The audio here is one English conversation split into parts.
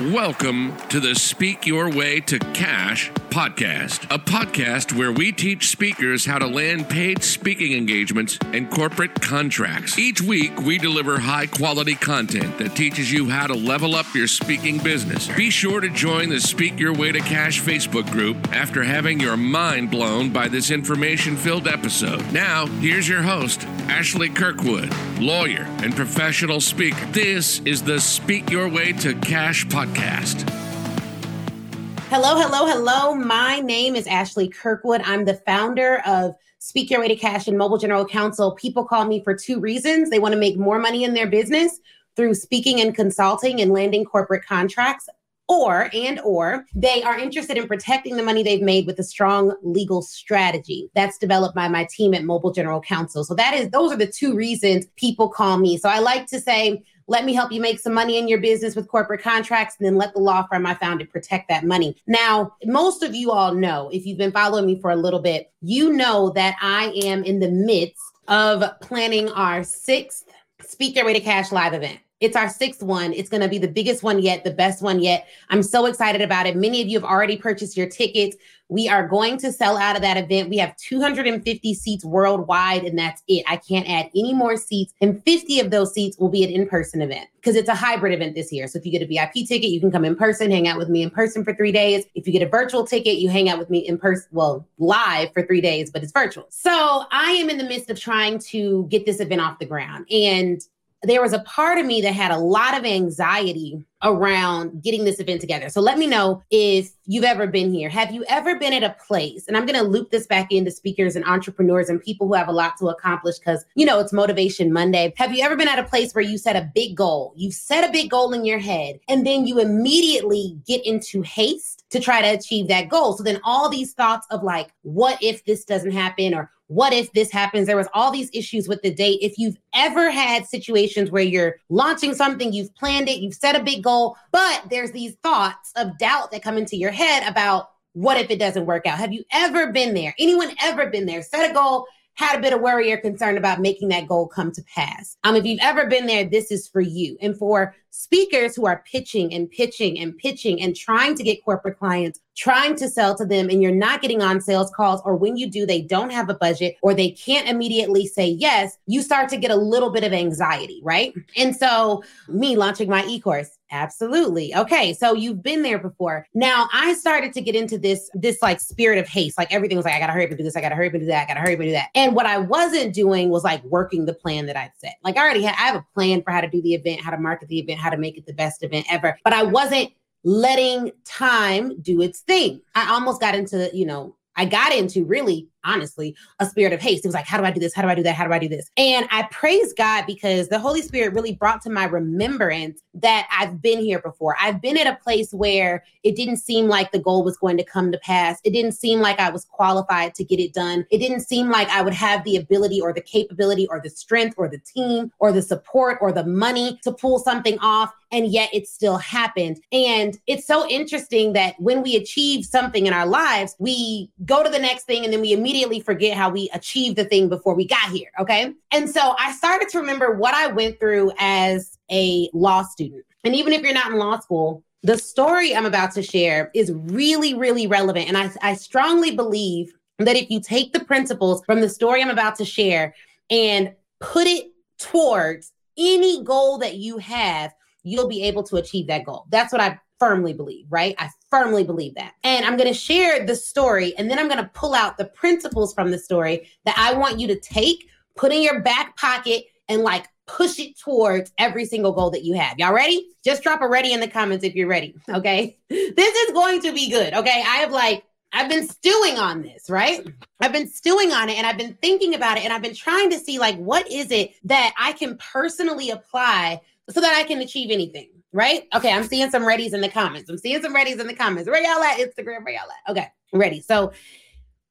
Welcome to the Speak Your Way to Cash podcast, a podcast where we teach speakers how to land paid speaking engagements and corporate contracts. Each week, we deliver high quality content that teaches you how to level up your speaking business. Be sure to join the Speak Your Way to Cash Facebook group after having your mind blown by this information filled episode. Now, here's your host, Ashley Kirkwood, lawyer and professional speaker. This is the Speak Your Way to Cash podcast podcast. Hello, hello, hello. My name is Ashley Kirkwood. I'm the founder of Speak Your Way to Cash and Mobile General Counsel. People call me for two reasons. They want to make more money in their business through speaking and consulting and landing corporate contracts or and or they are interested in protecting the money they've made with a strong legal strategy that's developed by my team at mobile general counsel so that is those are the two reasons people call me so i like to say let me help you make some money in your business with corporate contracts, and then let the law firm I founded protect that money. Now, most of you all know, if you've been following me for a little bit, you know that I am in the midst of planning our sixth Speak Your Way to Cash live event. It's our sixth one. It's going to be the biggest one yet, the best one yet. I'm so excited about it. Many of you have already purchased your tickets. We are going to sell out of that event. We have 250 seats worldwide, and that's it. I can't add any more seats. And 50 of those seats will be an in person event because it's a hybrid event this year. So if you get a VIP ticket, you can come in person, hang out with me in person for three days. If you get a virtual ticket, you hang out with me in person, well, live for three days, but it's virtual. So I am in the midst of trying to get this event off the ground. And there was a part of me that had a lot of anxiety around getting this event together. So let me know if you've ever been here. Have you ever been at a place? And I'm going to loop this back into speakers and entrepreneurs and people who have a lot to accomplish because, you know, it's Motivation Monday. Have you ever been at a place where you set a big goal? You've set a big goal in your head and then you immediately get into haste to try to achieve that goal. So then all these thoughts of like, what if this doesn't happen or what if this happens? There was all these issues with the date. If you've ever had situations where you're launching something, you've planned it, you've set a big goal, but there's these thoughts of doubt that come into your head about what if it doesn't work out? Have you ever been there? Anyone ever been there? Set a goal, had a bit of worry or concern about making that goal come to pass. Um, if you've ever been there, this is for you. And for speakers who are pitching and pitching and pitching and trying to get corporate clients, trying to sell to them, and you're not getting on sales calls, or when you do, they don't have a budget or they can't immediately say yes, you start to get a little bit of anxiety, right? And so, me launching my e course, Absolutely. Okay, so you've been there before. Now I started to get into this this like spirit of haste. Like everything was like I got to hurry up and do this, I got to hurry up and do that, I got to hurry up and do that. And what I wasn't doing was like working the plan that I'd set. Like I already had I have a plan for how to do the event, how to market the event, how to make it the best event ever. But I wasn't letting time do its thing. I almost got into, you know, I got into really honestly a spirit of haste. It was like, how do I do this? How do I do that? How do I do this? And I praise God because the Holy Spirit really brought to my remembrance that I've been here before. I've been at a place where it didn't seem like the goal was going to come to pass. It didn't seem like I was qualified to get it done. It didn't seem like I would have the ability or the capability or the strength or the team or the support or the money to pull something off. And yet it still happened. And it's so interesting that when we achieve something in our lives, we go to the next thing and then we immediately immediately forget how we achieved the thing before we got here. Okay. And so I started to remember what I went through as a law student. And even if you're not in law school, the story I'm about to share is really, really relevant. And I, I strongly believe that if you take the principles from the story I'm about to share and put it towards any goal that you have, you'll be able to achieve that goal. That's what I firmly believe, right? I firmly believe that. And I'm going to share the story and then I'm going to pull out the principles from the story that I want you to take, put in your back pocket, and like push it towards every single goal that you have. Y'all ready? Just drop a ready in the comments if you're ready. Okay. This is going to be good. Okay. I have like, I've been stewing on this, right? I've been stewing on it and I've been thinking about it and I've been trying to see like what is it that I can personally apply so that I can achieve anything right? Okay, I'm seeing some readies in the comments. I'm seeing some readies in the comments. Where y'all at? Instagram, where y'all at? Okay, ready. So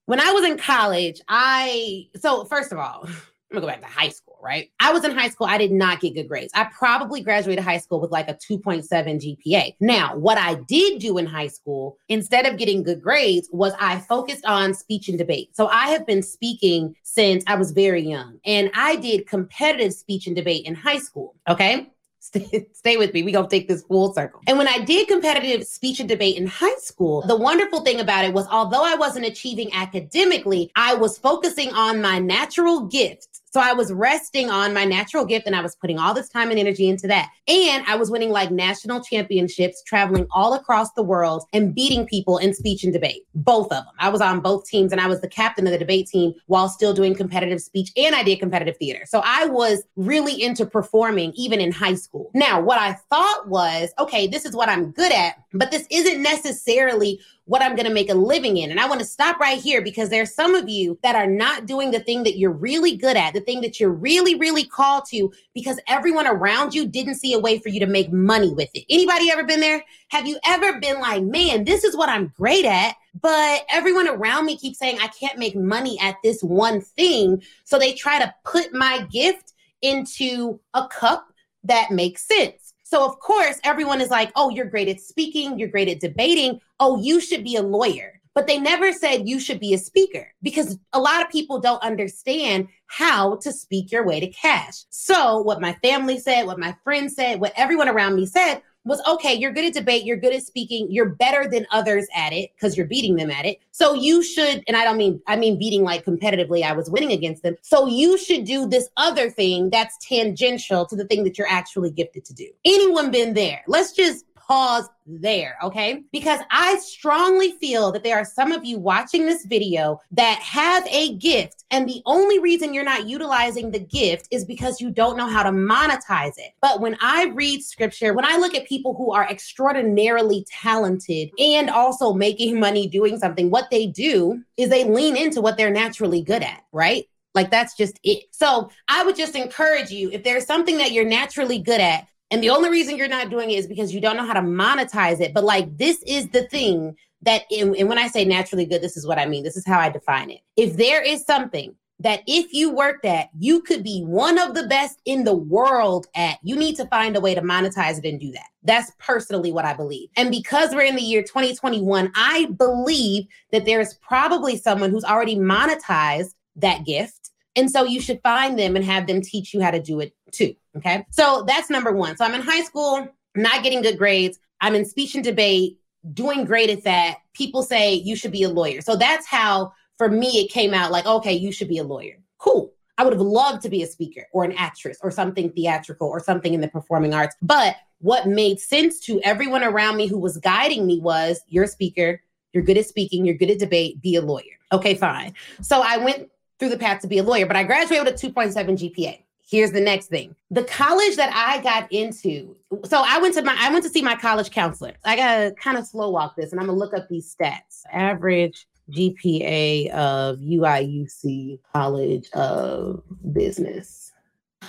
when I was in college, I so first of all, I'm gonna go back to high school, right? I was in high school, I did not get good grades. I probably graduated high school with like a 2.7 GPA. Now, what I did do in high school, instead of getting good grades, was I focused on speech and debate. So I have been speaking since I was very young, and I did competitive speech and debate in high school. Okay. Stay, stay with me. We gonna take this full circle. And when I did competitive speech and debate in high school, the wonderful thing about it was although I wasn't achieving academically, I was focusing on my natural gifts so I was resting on my natural gift and I was putting all this time and energy into that. And I was winning like national championships, traveling all across the world and beating people in speech and debate. Both of them. I was on both teams and I was the captain of the debate team while still doing competitive speech and I did competitive theater. So I was really into performing even in high school. Now, what I thought was, okay, this is what I'm good at, but this isn't necessarily what I'm going to make a living in. And I want to stop right here because there's some of you that are not doing the thing that you're really good at, the thing that you're really, really called to because everyone around you didn't see a way for you to make money with it. Anybody ever been there? Have you ever been like, man, this is what I'm great at, but everyone around me keeps saying I can't make money at this one thing. So they try to put my gift into a cup that makes sense. So, of course, everyone is like, oh, you're great at speaking, you're great at debating. Oh, you should be a lawyer. But they never said you should be a speaker because a lot of people don't understand how to speak your way to cash. So, what my family said, what my friends said, what everyone around me said was okay, you're good at debate, you're good at speaking, you're better than others at it because you're beating them at it. So you should, and I don't mean, I mean beating like competitively, I was winning against them. So you should do this other thing that's tangential to the thing that you're actually gifted to do. Anyone been there? Let's just pause there, okay? Because I strongly feel that there are some of you watching this video that have a gift, and the only reason you're not utilizing the gift is because you don't know how to monetize it. But when I read scripture, when I look at people who are extraordinarily talented and also making money doing something, what they do is they lean into what they're naturally good at, right? Like that's just it. So I would just encourage you if there's something that you're naturally good at, and the only reason you're not doing it is because you don't know how to monetize it. But like, this is the thing that, in, and when I say naturally good, this is what I mean. This is how I define it. If there is something that if you worked at, you could be one of the best in the world at, you need to find a way to monetize it and do that. That's personally what I believe. And because we're in the year 2021, I believe that there's probably someone who's already monetized that gift. And so you should find them and have them teach you how to do it too. Okay. So that's number one. So I'm in high school, not getting good grades. I'm in speech and debate, doing great at that. People say you should be a lawyer. So that's how, for me, it came out like, okay, you should be a lawyer. Cool. I would have loved to be a speaker or an actress or something theatrical or something in the performing arts. But what made sense to everyone around me who was guiding me was you're a speaker, you're good at speaking, you're good at debate, be a lawyer. Okay, fine. So I went through the path to be a lawyer, but I graduated with a 2.7 GPA here's the next thing. The college that i got into so i went to my i went to see my college counselor. I gotta kind of slow walk this and i'm gonna look up these stats. Average gpa of uiuc college of business.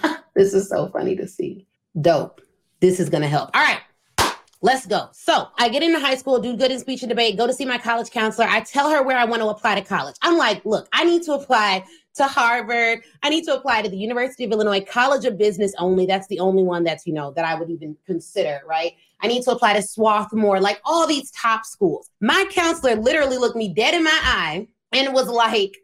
This is so funny to see. Dope. This is gonna help. All right Let's go. So I get into high school, do good in speech and debate, go to see my college counselor. I tell her where I want to apply to college. I'm like, look, I need to apply to Harvard. I need to apply to the University of Illinois College of Business only. That's the only one that's, you know, that I would even consider, right? I need to apply to Swarthmore, like all these top schools. My counselor literally looked me dead in my eye and was like,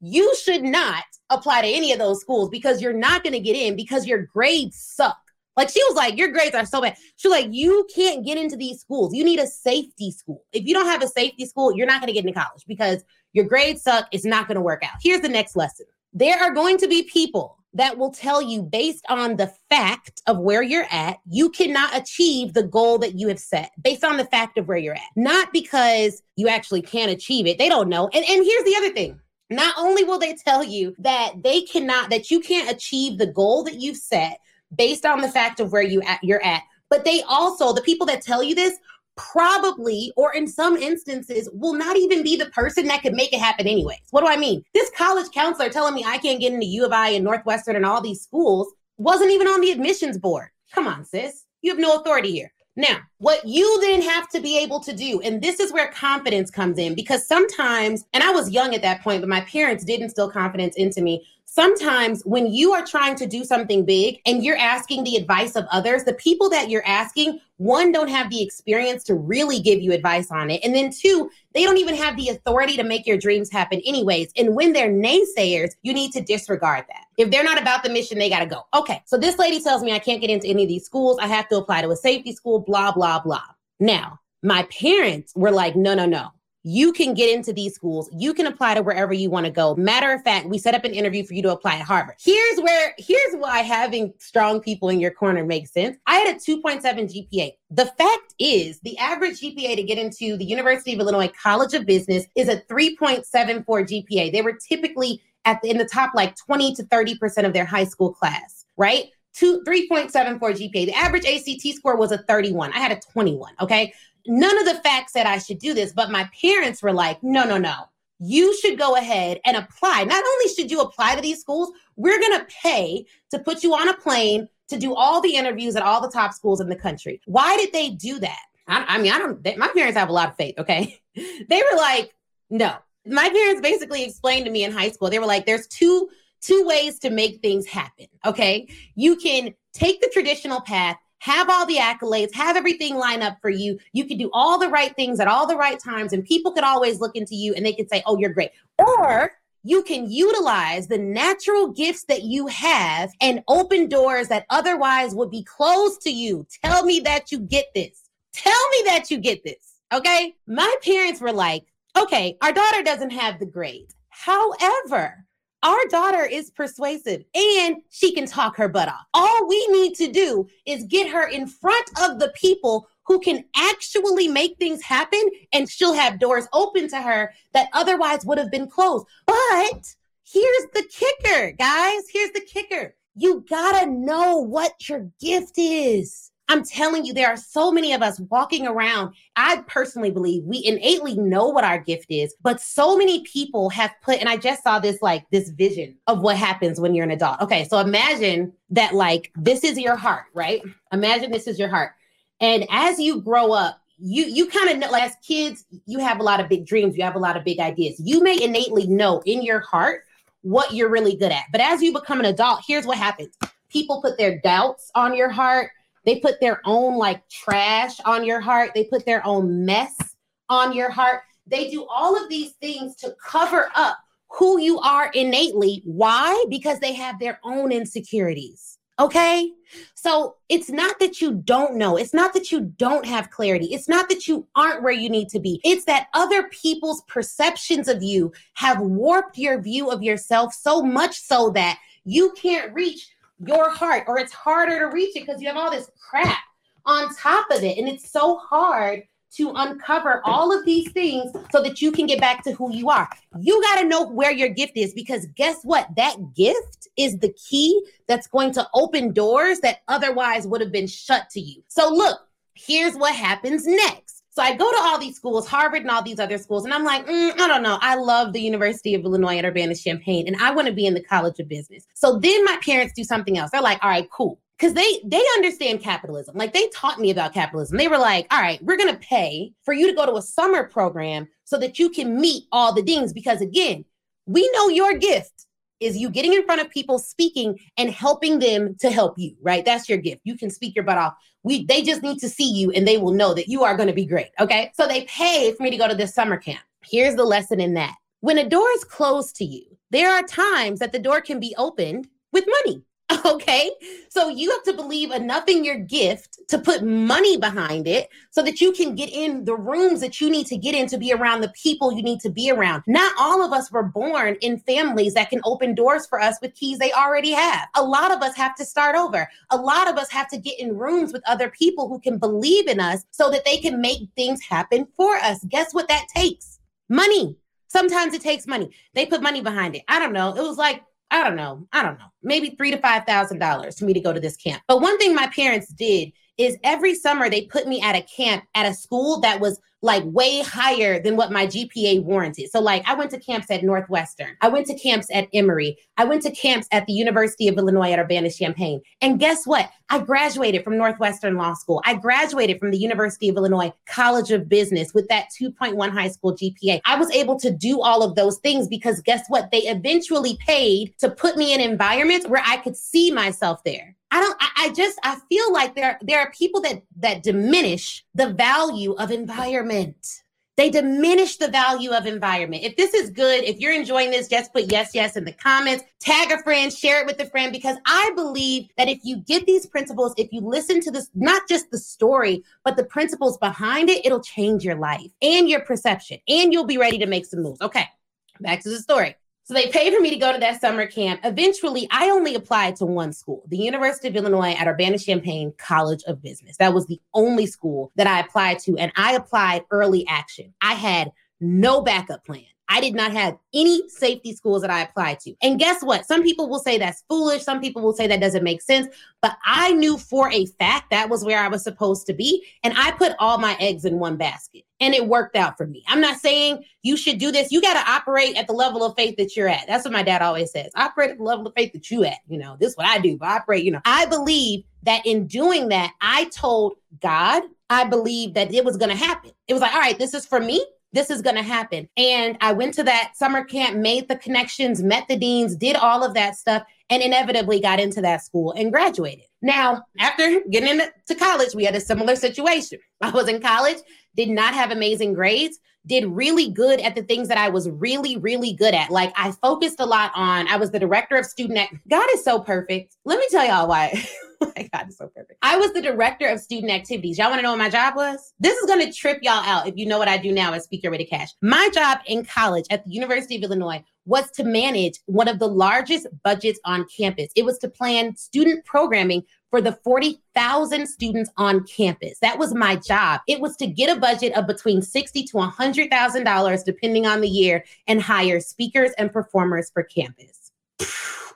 you should not apply to any of those schools because you're not going to get in because your grades suck. Like she was like, your grades are so bad. She was like, you can't get into these schools. You need a safety school. If you don't have a safety school, you're not going to get into college because your grades suck. It's not going to work out. Here's the next lesson. There are going to be people that will tell you based on the fact of where you're at, you cannot achieve the goal that you have set based on the fact of where you're at, not because you actually can't achieve it. They don't know. And, and here's the other thing. Not only will they tell you that they cannot, that you can't achieve the goal that you've set based on the fact of where you at, you're at, but they also, the people that tell you this probably, or in some instances, will not even be the person that could make it happen anyways. What do I mean? This college counselor telling me I can't get into U of I and Northwestern and all these schools wasn't even on the admissions board. Come on, sis. You have no authority here. Now, what you then have to be able to do, and this is where confidence comes in, because sometimes, and I was young at that point, but my parents did instill confidence into me. Sometimes when you are trying to do something big and you're asking the advice of others, the people that you're asking, one, don't have the experience to really give you advice on it. And then two, they don't even have the authority to make your dreams happen, anyways. And when they're naysayers, you need to disregard that. If they're not about the mission, they got to go. Okay. So this lady tells me I can't get into any of these schools. I have to apply to a safety school, blah, blah, blah. Now, my parents were like, no, no, no you can get into these schools. You can apply to wherever you want to go. Matter of fact, we set up an interview for you to apply at Harvard. Here's where, here's why having strong people in your corner makes sense. I had a 2.7 GPA. The fact is, the average GPA to get into the University of Illinois College of Business is a 3.74 GPA. They were typically at the, in the top like 20 to 30% of their high school class, right? Two, 3.74 GPA. The average ACT score was a 31. I had a 21. Okay none of the facts said I should do this, but my parents were like, no, no, no. You should go ahead and apply. Not only should you apply to these schools, we're going to pay to put you on a plane to do all the interviews at all the top schools in the country. Why did they do that? I, I mean, I don't, they, my parents have a lot of faith, okay? they were like, no. My parents basically explained to me in high school, they were like, there's two two ways to make things happen, okay? You can take the traditional path have all the accolades, have everything line up for you. You can do all the right things at all the right times, and people could always look into you and they could say, Oh, you're great. Or you can utilize the natural gifts that you have and open doors that otherwise would be closed to you. Tell me that you get this. Tell me that you get this. Okay. My parents were like, okay, our daughter doesn't have the grades. However, our daughter is persuasive and she can talk her butt off. All we need to do is get her in front of the people who can actually make things happen and she'll have doors open to her that otherwise would have been closed. But here's the kicker, guys. Here's the kicker. You gotta know what your gift is. I'm telling you, there are so many of us walking around. I personally believe we innately know what our gift is, but so many people have put, and I just saw this like this vision of what happens when you're an adult. Okay, so imagine that like this is your heart, right? Imagine this is your heart. And as you grow up, you you kind of know as kids, you have a lot of big dreams, you have a lot of big ideas. You may innately know in your heart what you're really good at. But as you become an adult, here's what happens. People put their doubts on your heart they put their own like trash on your heart. They put their own mess on your heart. They do all of these things to cover up who you are innately. Why? Because they have their own insecurities. Okay. So it's not that you don't know. It's not that you don't have clarity. It's not that you aren't where you need to be. It's that other people's perceptions of you have warped your view of yourself so much so that you can't reach your heart, or it's harder to reach it because you have all this crap on top of it. And it's so hard to uncover all of these things so that you can get back to who you are. You got to know where your gift is because guess what? That gift is the key that's going to open doors that otherwise would have been shut to you. So, look, here's what happens next. So I go to all these schools, Harvard and all these other schools, and I'm like, mm, I don't know. I love the University of Illinois at Urbana Champaign, and I want to be in the College of Business. So then my parents do something else. They're like, all right, cool. Because they they understand capitalism. Like they taught me about capitalism. They were like, all right, we're gonna pay for you to go to a summer program so that you can meet all the deans. Because again, we know your gift is you getting in front of people speaking and helping them to help you, right? That's your gift. You can speak your butt off. We they just need to see you and they will know that you are going to be great. Okay. So they pay for me to go to this summer camp. Here's the lesson in that. When a door is closed to you, there are times that the door can be opened with money. Okay. So you have to believe enough in your gift to put money behind it so that you can get in the rooms that you need to get in to be around the people you need to be around. Not all of us were born in families that can open doors for us with keys they already have. A lot of us have to start over. A lot of us have to get in rooms with other people who can believe in us so that they can make things happen for us. Guess what that takes? Money. Sometimes it takes money. They put money behind it. I don't know. It was like I don't know, I don't know, maybe three to five thousand dollars for me to go to this camp. But one thing my parents did is every summer they put me at a camp at a school that was like way higher than what my GPA warranted. So, like, I went to camps at Northwestern, I went to camps at Emory, I went to camps at the University of Illinois at Urbana Champaign. And guess what? I graduated from Northwestern Law School. I graduated from the University of Illinois College of Business with that 2.1 high school GPA. I was able to do all of those things because guess what? They eventually paid to put me in environments where I could see myself there. I don't I, I, just I feel like there there are people that that diminish the value of environment. They diminish the value of environment. If this is good, if you're enjoying this, just put yes, yes in the comments, tag a friend, share it with a friend, because I believe that if you get these principles, if you listen to this, not just the story, but the principles behind it, it'll change your life and your perception, and you'll be ready to make some moves. Okay, back to the story. So they paid for me to go to that summer camp. Eventually, I only applied to one school, the University of Illinois at Urbana Champaign College of Business. That was the only school that I applied to. And I applied early action. I had no backup plan. I did not have any safety schools that I applied to. And guess what? Some people will say that's foolish. Some people will say that doesn't make sense. But I knew for a fact that was where I was supposed to be. And I put all my eggs in one basket and it worked out for me. I'm not saying you should do this. You got to operate at the level of faith that you're at. That's what my dad always says. Operate at the level of faith that you at. You know, this is what I do. But I operate, you know. I believe that in doing that, I told God, I believe that it was going to happen. It was like, all right, this is for me this is going to happen. And I went to that summer camp, made the connections, met the deans, did all of that stuff, and inevitably got into that school and graduated. Now, after getting into college, we had a similar situation. I was in college, did not have amazing grades, did really good at the things that I was really, really good at. Like I focused a lot on, I was the director of student. Ac- God is so perfect. Let me tell y'all why. my God, it's so perfect. I was the director of student activities. Y'all want to know what my job was? This is going to trip y'all out if you know what I do now as Speak Your Way to Cash. My job in college at the University of Illinois was to manage one of the largest budgets on campus. It was to plan student programming for the 40,000 students on campus. That was my job. It was to get a budget of between 60 to $100,000 depending on the year and hire speakers and performers for campus.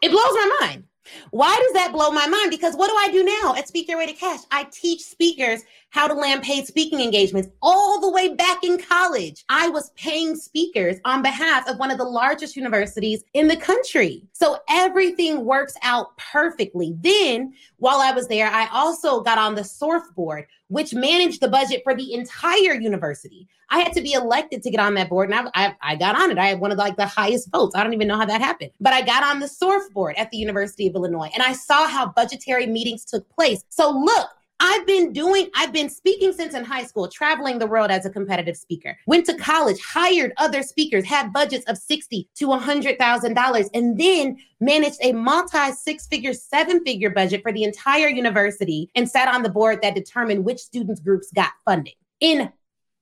It blows my mind. Why does that blow my mind? Because what do I do now at Speak Your Way to Cash? I teach speakers how to land paid speaking engagements all the way back in college. I was paying speakers on behalf of one of the largest universities in the country. So everything works out perfectly. Then, while I was there, I also got on the SORF board, which managed the budget for the entire university. I had to be elected to get on that board, and I, I, I, got on it. I had one of the, like the highest votes. I don't even know how that happened, but I got on the SORF board at the University of Illinois, and I saw how budgetary meetings took place. So look, I've been doing, I've been speaking since in high school, traveling the world as a competitive speaker. Went to college, hired other speakers, had budgets of sixty to hundred thousand dollars, and then managed a multi six-figure, seven-figure budget for the entire university, and sat on the board that determined which students groups got funding in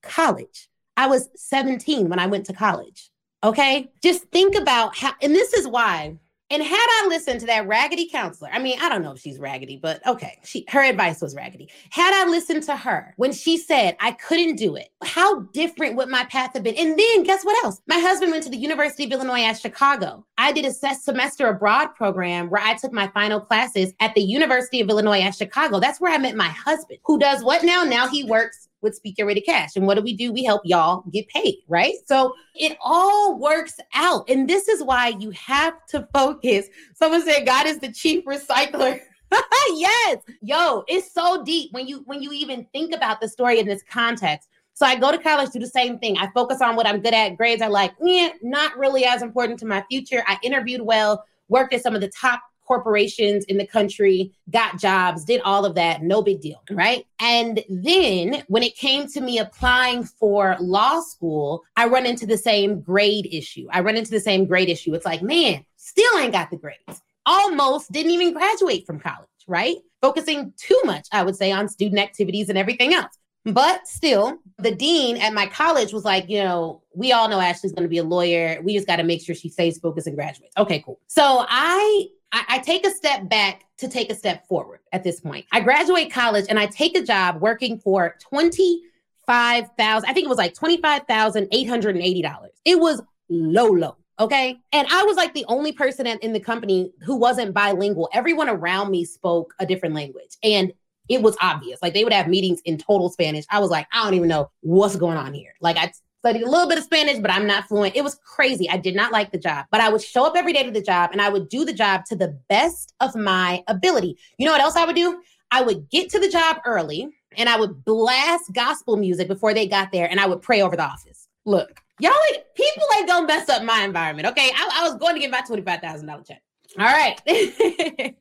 college. I was 17 when I went to college. Okay, just think about how, and this is why and had I listened to that raggedy counselor, I mean, I don't know if she's raggedy, but okay, she her advice was raggedy. Had I listened to her when she said I couldn't do it, how different would my path have been? And then guess what else? My husband went to the University of Illinois at Chicago. I did a semester abroad program where I took my final classes at the University of Illinois at Chicago. That's where I met my husband, who does what now? Now he works with Speak Your Way to Cash. And what do we do? We help y'all get paid, right? So it all works out. And this is why you have to focus. Someone said God is the chief recycler. yes. Yo, it's so deep when you when you even think about the story in this context. So I go to college, do the same thing. I focus on what I'm good at. Grades are like, yeah, not really as important to my future. I interviewed well, worked at some of the top corporations in the country, got jobs, did all of that, no big deal, right? And then when it came to me applying for law school, I run into the same grade issue. I run into the same grade issue. It's like, man, still ain't got the grades. Almost didn't even graduate from college, right? Focusing too much, I would say, on student activities and everything else. But still, the dean at my college was like, you know, we all know Ashley's going to be a lawyer. We just got to make sure she stays focused and graduates. Okay, cool. So I I, I take a step back to take a step forward at this point. I graduate college and I take a job working for twenty-five thousand. I think it was like twenty-five thousand eight hundred and eighty dollars. It was low, low. Okay. And I was like the only person in the company who wasn't bilingual. Everyone around me spoke a different language. And it was obvious. Like they would have meetings in total Spanish. I was like, I don't even know what's going on here. Like I studied a little bit of Spanish, but I'm not fluent. It was crazy. I did not like the job, but I would show up every day to the job and I would do the job to the best of my ability. You know what else I would do? I would get to the job early and I would blast gospel music before they got there and I would pray over the office. Look, y'all ain't, people ain't gonna mess up my environment. Okay. I, I was going to get my $25,000 check. All right.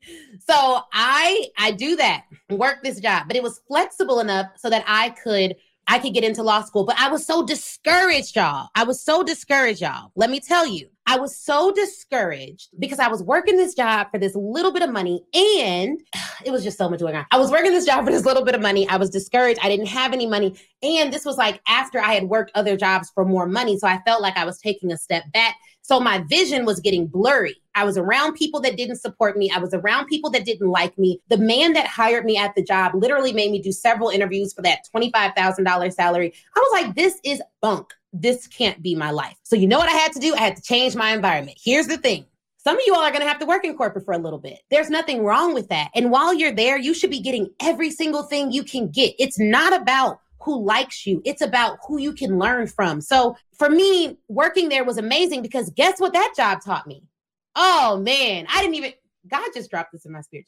so I I do that, work this job, but it was flexible enough so that I could I could get into law school, but I was so discouraged, y'all. I was so discouraged, y'all. Let me tell you, I was so discouraged because I was working this job for this little bit of money and it was just so much going on. I was working this job for this little bit of money. I was discouraged. I didn't have any money. And this was like after I had worked other jobs for more money. So I felt like I was taking a step back. So my vision was getting blurry. I was around people that didn't support me. I was around people that didn't like me. The man that hired me at the job literally made me do several interviews for that $25,000 salary. I was like, this is bunk. This can't be my life. So, you know what I had to do? I had to change my environment. Here's the thing some of you all are going to have to work in corporate for a little bit. There's nothing wrong with that. And while you're there, you should be getting every single thing you can get. It's not about who likes you. It's about who you can learn from. So for me, working there was amazing because guess what that job taught me? Oh man, I didn't even, God just dropped this in my spirit.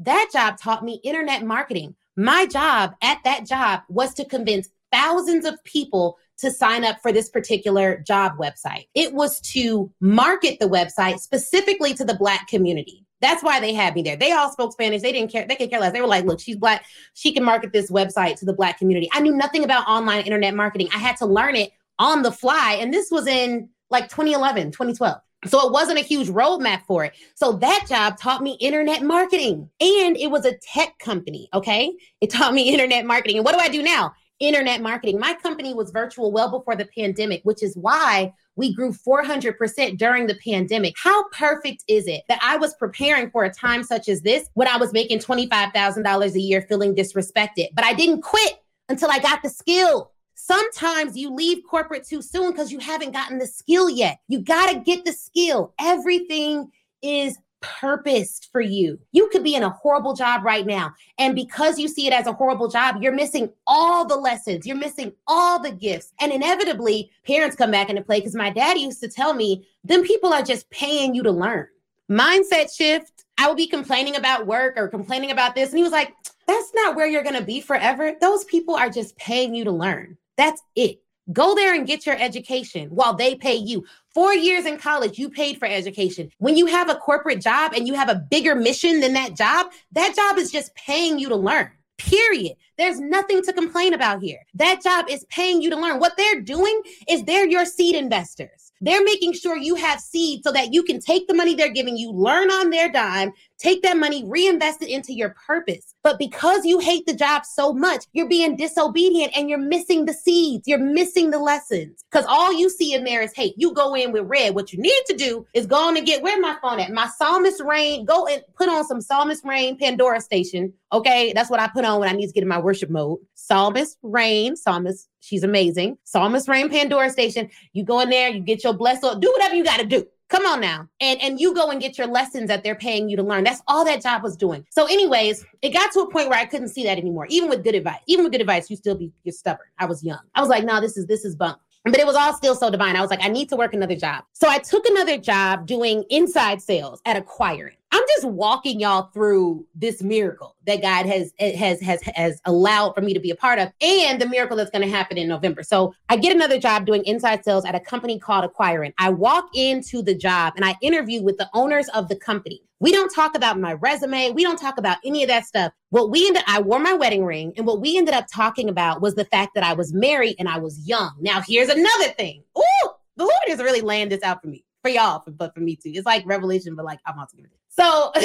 That job taught me internet marketing. My job at that job was to convince thousands of people to sign up for this particular job website. It was to market the website specifically to the Black community. That's why they had me there. They all spoke Spanish. They didn't care. They could care less. They were like, look, she's black. She can market this website to the black community. I knew nothing about online internet marketing. I had to learn it on the fly. And this was in like 2011, 2012. So it wasn't a huge roadmap for it. So that job taught me internet marketing and it was a tech company. Okay. It taught me internet marketing. And what do I do now? Internet marketing. My company was virtual well before the pandemic, which is why we grew 400% during the pandemic. How perfect is it that I was preparing for a time such as this when I was making $25,000 a year feeling disrespected, but I didn't quit until I got the skill. Sometimes you leave corporate too soon because you haven't gotten the skill yet. You got to get the skill. Everything is purposed for you. You could be in a horrible job right now. And because you see it as a horrible job, you're missing all the lessons, you're missing all the gifts. And inevitably, parents come back into play because my dad used to tell me, them people are just paying you to learn. Mindset shift. I would be complaining about work or complaining about this. And he was like, that's not where you're going to be forever. Those people are just paying you to learn. That's it. Go there and get your education while they pay you. Four years in college, you paid for education. When you have a corporate job and you have a bigger mission than that job, that job is just paying you to learn. Period. There's nothing to complain about here. That job is paying you to learn. What they're doing is they're your seed investors. They're making sure you have seed so that you can take the money they're giving you, learn on their dime, take that money, reinvest it into your purpose. But because you hate the job so much, you're being disobedient and you're missing the seeds. You're missing the lessons. Because all you see in there is hate. You go in with red. What you need to do is go on and get where my phone at? My Psalmist Raine. Go and put on some Psalmist Raine Pandora station. Okay. That's what I put on when I need to get in my worship mode. Psalmist Raine. Psalmist She's amazing. Psalmist Raine Pandora Station. You go in there, you get your blessed, do whatever you got to do. Come on now. And and you go and get your lessons that they're paying you to learn. That's all that job was doing. So, anyways, it got to a point where I couldn't see that anymore. Even with good advice, even with good advice, you still be you're stubborn. I was young. I was like, no, this is this is bunk. But it was all still so divine. I was like, I need to work another job. So I took another job doing inside sales at Acquirent. Just walking y'all through this miracle that God has eh, has has has allowed for me to be a part of and the miracle that's going to happen in November. So I get another job doing inside sales at a company called Acquirent. I walk into the job and I interview with the owners of the company. We don't talk about my resume. We don't talk about any of that stuff. What we ended I wore my wedding ring and what we ended up talking about was the fact that I was married and I was young. Now here's another thing. Ooh, the Lord has really laying this out for me. For y'all, but for me too. It's like revelation, but like I'm also gonna so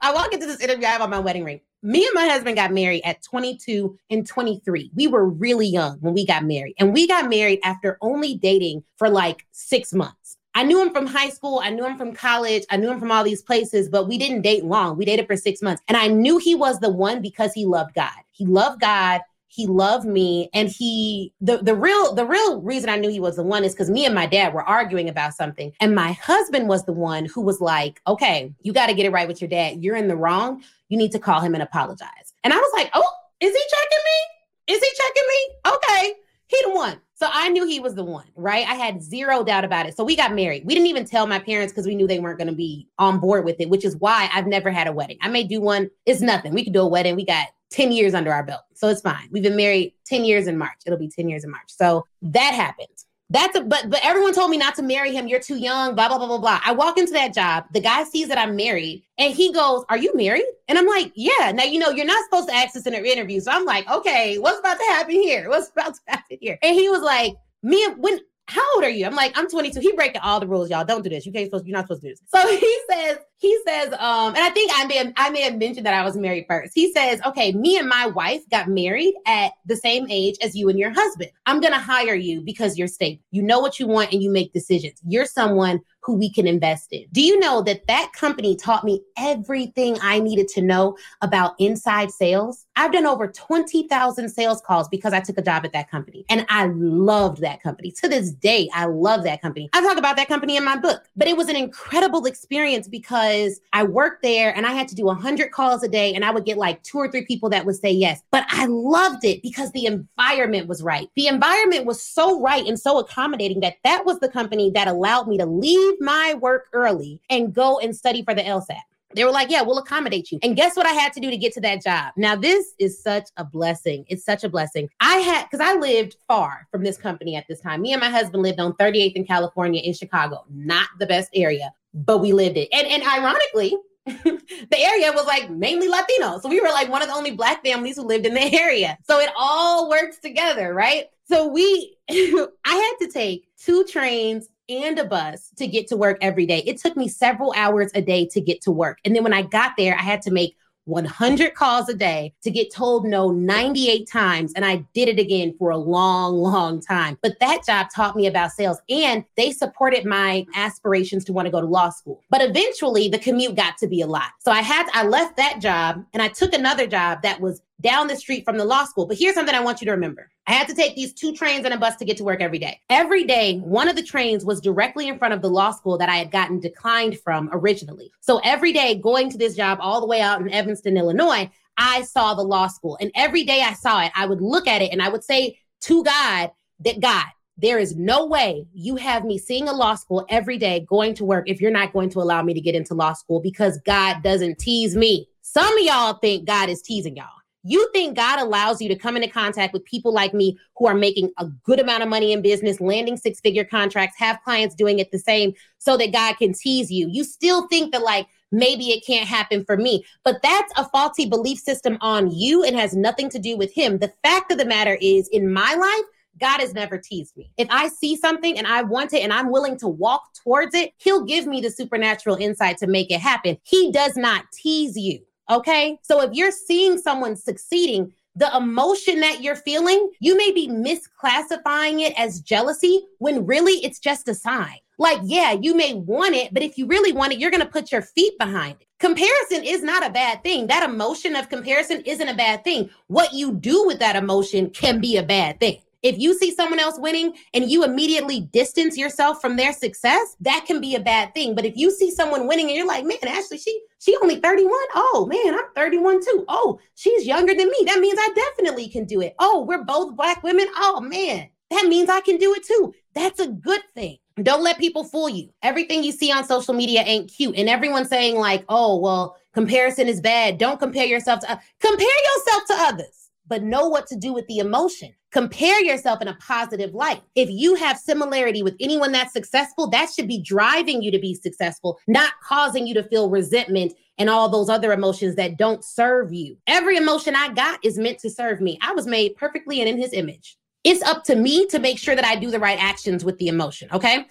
I walk into this interview. I have on my wedding ring. Me and my husband got married at 22 and 23. We were really young when we got married. And we got married after only dating for like six months. I knew him from high school. I knew him from college. I knew him from all these places, but we didn't date long. We dated for six months. And I knew he was the one because he loved God. He loved God he loved me and he the the real the real reason I knew he was the one is because me and my dad were arguing about something and my husband was the one who was like okay you got to get it right with your dad you're in the wrong you need to call him and apologize And I was like, oh, is he checking me? Is he checking me? Okay, he the one. So I knew he was the one, right? I had zero doubt about it. So we got married. We didn't even tell my parents because we knew they weren't going to be on board with it, which is why I've never had a wedding. I may do one. It's nothing. We could do a wedding. We got 10 years under our belt. So it's fine. We've been married 10 years in March. It'll be 10 years in March. So that happened. That's a but but everyone told me not to marry him. You're too young, blah, blah, blah, blah, blah. I walk into that job. The guy sees that I'm married and he goes, Are you married? And I'm like, Yeah. Now you know you're not supposed to ask this in an interview. So I'm like, okay, what's about to happen here? What's about to happen here? And he was like, me when how old are you? I'm like, I'm 22. He breaking all the rules, y'all. Don't do this. You can't supposed. You're not supposed to do this. So he says, he says, um, and I think I may have, I may have mentioned that I was married first. He says, okay, me and my wife got married at the same age as you and your husband. I'm gonna hire you because you're stable. You know what you want and you make decisions. You're someone who we can invest in. Do you know that that company taught me everything I needed to know about inside sales? I've done over 20,000 sales calls because I took a job at that company and I loved that company. To this day, I love that company. I talk about that company in my book, but it was an incredible experience because I worked there and I had to do 100 calls a day and I would get like two or three people that would say yes. But I loved it because the environment was right. The environment was so right and so accommodating that that was the company that allowed me to leave my work early and go and study for the LSAT. They were like, yeah, we'll accommodate you. And guess what I had to do to get to that job? Now, this is such a blessing. It's such a blessing. I had, because I lived far from this company at this time. Me and my husband lived on 38th in California in Chicago, not the best area, but we lived it. And, and ironically, the area was like mainly Latino. So we were like one of the only black families who lived in the area. So it all works together, right? So we, I had to take two trains and a bus to get to work every day. It took me several hours a day to get to work. And then when I got there, I had to make 100 calls a day to get told no 98 times. And I did it again for a long, long time. But that job taught me about sales and they supported my aspirations to want to go to law school. But eventually the commute got to be a lot. So I had, I left that job and I took another job that was down the street from the law school. But here's something I want you to remember. I had to take these two trains and a bus to get to work every day. Every day, one of the trains was directly in front of the law school that I had gotten declined from originally. So every day, going to this job all the way out in Evanston, Illinois, I saw the law school. And every day I saw it, I would look at it and I would say to God, that God, there is no way you have me seeing a law school every day going to work if you're not going to allow me to get into law school because God doesn't tease me. Some of y'all think God is teasing y'all. You think God allows you to come into contact with people like me who are making a good amount of money in business, landing six figure contracts, have clients doing it the same so that God can tease you. You still think that, like, maybe it can't happen for me. But that's a faulty belief system on you and has nothing to do with Him. The fact of the matter is, in my life, God has never teased me. If I see something and I want it and I'm willing to walk towards it, He'll give me the supernatural insight to make it happen. He does not tease you. Okay. So if you're seeing someone succeeding, the emotion that you're feeling, you may be misclassifying it as jealousy when really it's just a sign. Like, yeah, you may want it, but if you really want it, you're going to put your feet behind it. Comparison is not a bad thing. That emotion of comparison isn't a bad thing. What you do with that emotion can be a bad thing. If you see someone else winning and you immediately distance yourself from their success, that can be a bad thing. But if you see someone winning and you're like, man, Ashley, she she only 31. Oh man, I'm 31 too. Oh, she's younger than me. That means I definitely can do it. Oh, we're both black women. Oh man, that means I can do it too. That's a good thing. Don't let people fool you. Everything you see on social media ain't cute. And everyone's saying, like, oh, well, comparison is bad. Don't compare yourself to uh, compare yourself to others, but know what to do with the emotion. Compare yourself in a positive light. If you have similarity with anyone that's successful, that should be driving you to be successful, not causing you to feel resentment and all those other emotions that don't serve you. Every emotion I got is meant to serve me. I was made perfectly and in his image. It's up to me to make sure that I do the right actions with the emotion. Okay.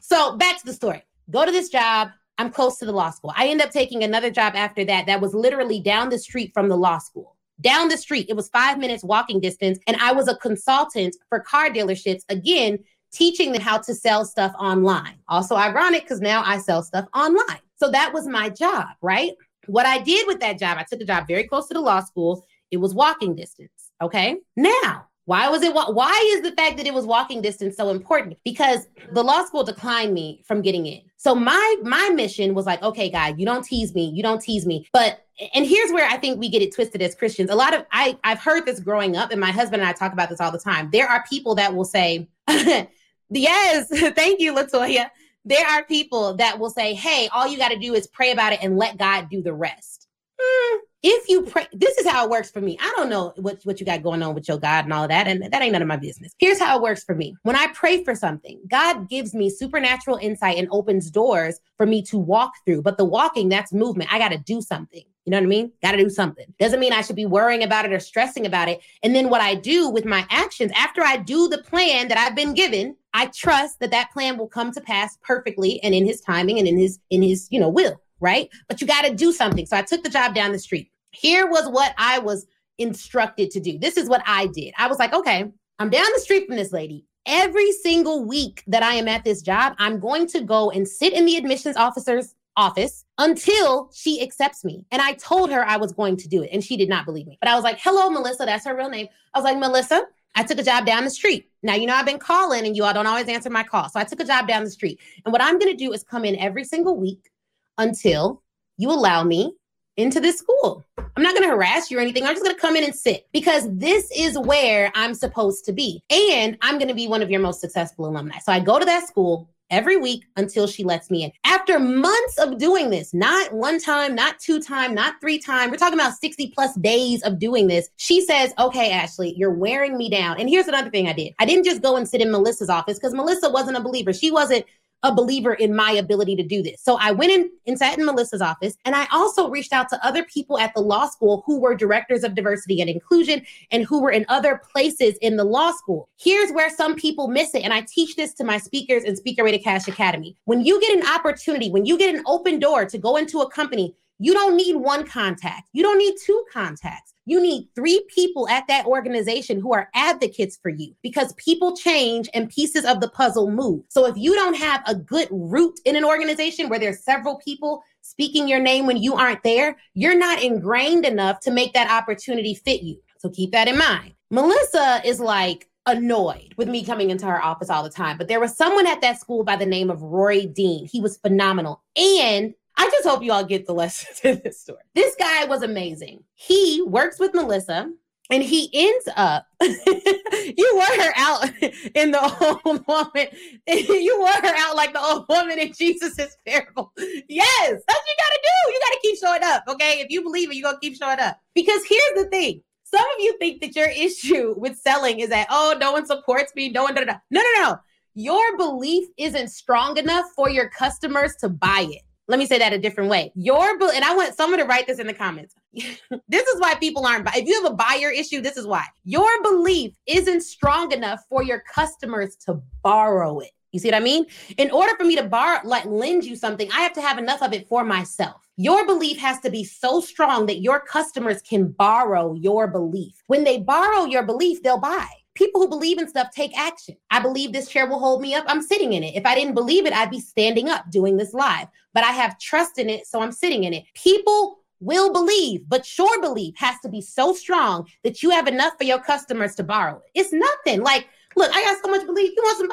So back to the story. Go to this job. I'm close to the law school. I end up taking another job after that that was literally down the street from the law school down the street. It was five minutes walking distance. And I was a consultant for car dealerships, again, teaching them how to sell stuff online. Also ironic because now I sell stuff online. So that was my job, right? What I did with that job, I took a job very close to the law school. It was walking distance. Okay. Now, Why was it? Why is the fact that it was walking distance so important? Because the law school declined me from getting in. So my my mission was like, okay, God, you don't tease me, you don't tease me. But and here's where I think we get it twisted as Christians. A lot of I I've heard this growing up, and my husband and I talk about this all the time. There are people that will say, "Yes, thank you, Latoya." There are people that will say, "Hey, all you got to do is pray about it and let God do the rest." Mm, if you pray, this is how it works for me. I don't know what, what you got going on with your God and all that, and that ain't none of my business. Here's how it works for me. When I pray for something, God gives me supernatural insight and opens doors for me to walk through. But the walking, that's movement. I got to do something. You know what I mean? Got to do something. Doesn't mean I should be worrying about it or stressing about it. And then what I do with my actions after I do the plan that I've been given, I trust that that plan will come to pass perfectly and in his timing and in his in his, you know, will, right? But you got to do something. So I took the job down the street. Here was what I was instructed to do. This is what I did. I was like, okay, I'm down the street from this lady. Every single week that I am at this job, I'm going to go and sit in the admissions officer's office until she accepts me. And I told her I was going to do it, and she did not believe me. But I was like, hello, Melissa. That's her real name. I was like, Melissa, I took a job down the street. Now, you know, I've been calling and you all don't always answer my call. So I took a job down the street. And what I'm going to do is come in every single week until you allow me into this school. I'm not going to harass you or anything. I'm just going to come in and sit because this is where I'm supposed to be. And I'm going to be one of your most successful alumni. So I go to that school every week until she lets me in. After months of doing this, not one time, not two time, not three time, we're talking about 60 plus days of doing this. She says, okay, Ashley, you're wearing me down. And here's another thing I did. I didn't just go and sit in Melissa's office because Melissa wasn't a believer. She wasn't a believer in my ability to do this. So I went in and sat in Melissa's office, and I also reached out to other people at the law school who were directors of diversity and inclusion and who were in other places in the law school. Here's where some people miss it. And I teach this to my speakers in Speaker Way Cash Academy. When you get an opportunity, when you get an open door to go into a company, you don't need one contact. You don't need two contacts. You need three people at that organization who are advocates for you because people change and pieces of the puzzle move. So if you don't have a good root in an organization where there's several people speaking your name when you aren't there, you're not ingrained enough to make that opportunity fit you. So keep that in mind. Melissa is like, annoyed with me coming into her office all the time. But there was someone at that school by the name of Roy Dean. He was phenomenal. And I just hope you all get the lesson in this story. This guy was amazing. He works with Melissa and he ends up you wore her out in the old woman. You wore her out like the old woman in jesus's parable. Yes that's what you gotta do. You gotta keep showing up okay? If you believe it you're gonna keep showing up. Because here's the thing. Some of you think that your issue with selling is that oh no one supports me no one da, da, da. no no no. Your belief isn't strong enough for your customers to buy it let me say that a different way. Your and I want someone to write this in the comments. this is why people aren't. If you have a buyer issue, this is why your belief isn't strong enough for your customers to borrow it. You see what I mean? In order for me to borrow, like lend you something, I have to have enough of it for myself. Your belief has to be so strong that your customers can borrow your belief. When they borrow your belief, they'll buy people who believe in stuff take action. I believe this chair will hold me up. I'm sitting in it. If I didn't believe it, I'd be standing up doing this live. But I have trust in it, so I'm sitting in it. People will believe, but your belief has to be so strong that you have enough for your customers to borrow it. It's nothing. Like, look, I got so much belief. You want some?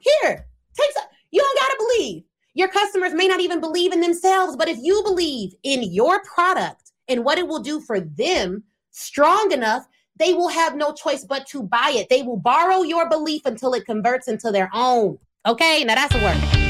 Here, take some. You don't gotta believe. Your customers may not even believe in themselves, but if you believe in your product and what it will do for them strong enough, they will have no choice but to buy it. They will borrow your belief until it converts into their own. Okay, now that's a word.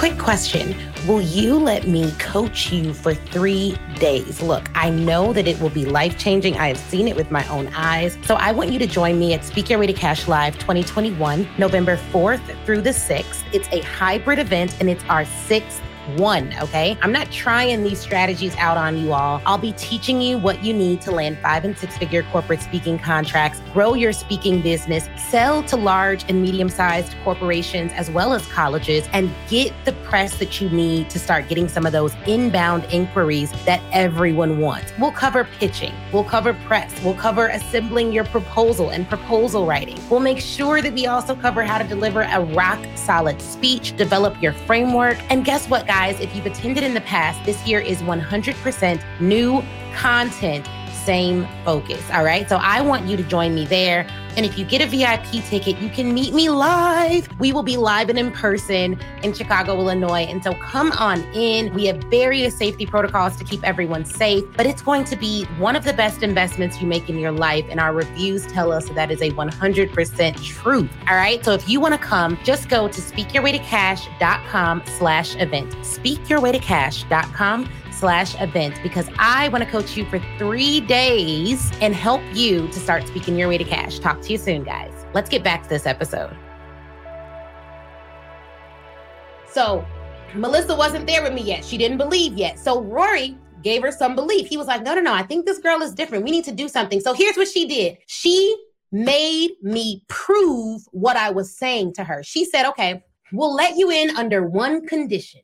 Quick question Will you let me coach you for three days? Look, I know that it will be life changing. I have seen it with my own eyes. So I want you to join me at Speak Your Way to Cash Live 2021, November 4th through the 6th. It's a hybrid event and it's our sixth one, okay? I'm not trying these strategies out on you all. I'll be teaching you what you need to land five and six figure corporate speaking contracts, grow your speaking business, sell to large and medium sized corporations as well as colleges, and get the press that you need to start getting some of those inbound inquiries that everyone wants. We'll cover pitching, we'll cover press, we'll cover assembling your proposal and proposal writing. We'll make sure that we also cover how to deliver a rock solid speech, develop your framework, and guess what, guys? If you've attended in the past, this year is 100% new content same focus. All right. So I want you to join me there. And if you get a VIP ticket, you can meet me live. We will be live and in person in Chicago, Illinois. And so come on in. We have various safety protocols to keep everyone safe, but it's going to be one of the best investments you make in your life. And our reviews tell us that is a 100% truth. All right. So if you want to come, just go to speakyourwaytocash.com slash event. Speakyourwaytocash.com slash event because I want to coach you for three days and help you to start speaking your way to cash. Talk to you soon, guys. Let's get back to this episode. So, Melissa wasn't there with me yet. She didn't believe yet. So, Rory gave her some belief. He was like, no, no, no, I think this girl is different. We need to do something. So, here's what she did she made me prove what I was saying to her. She said, okay, we'll let you in under one condition.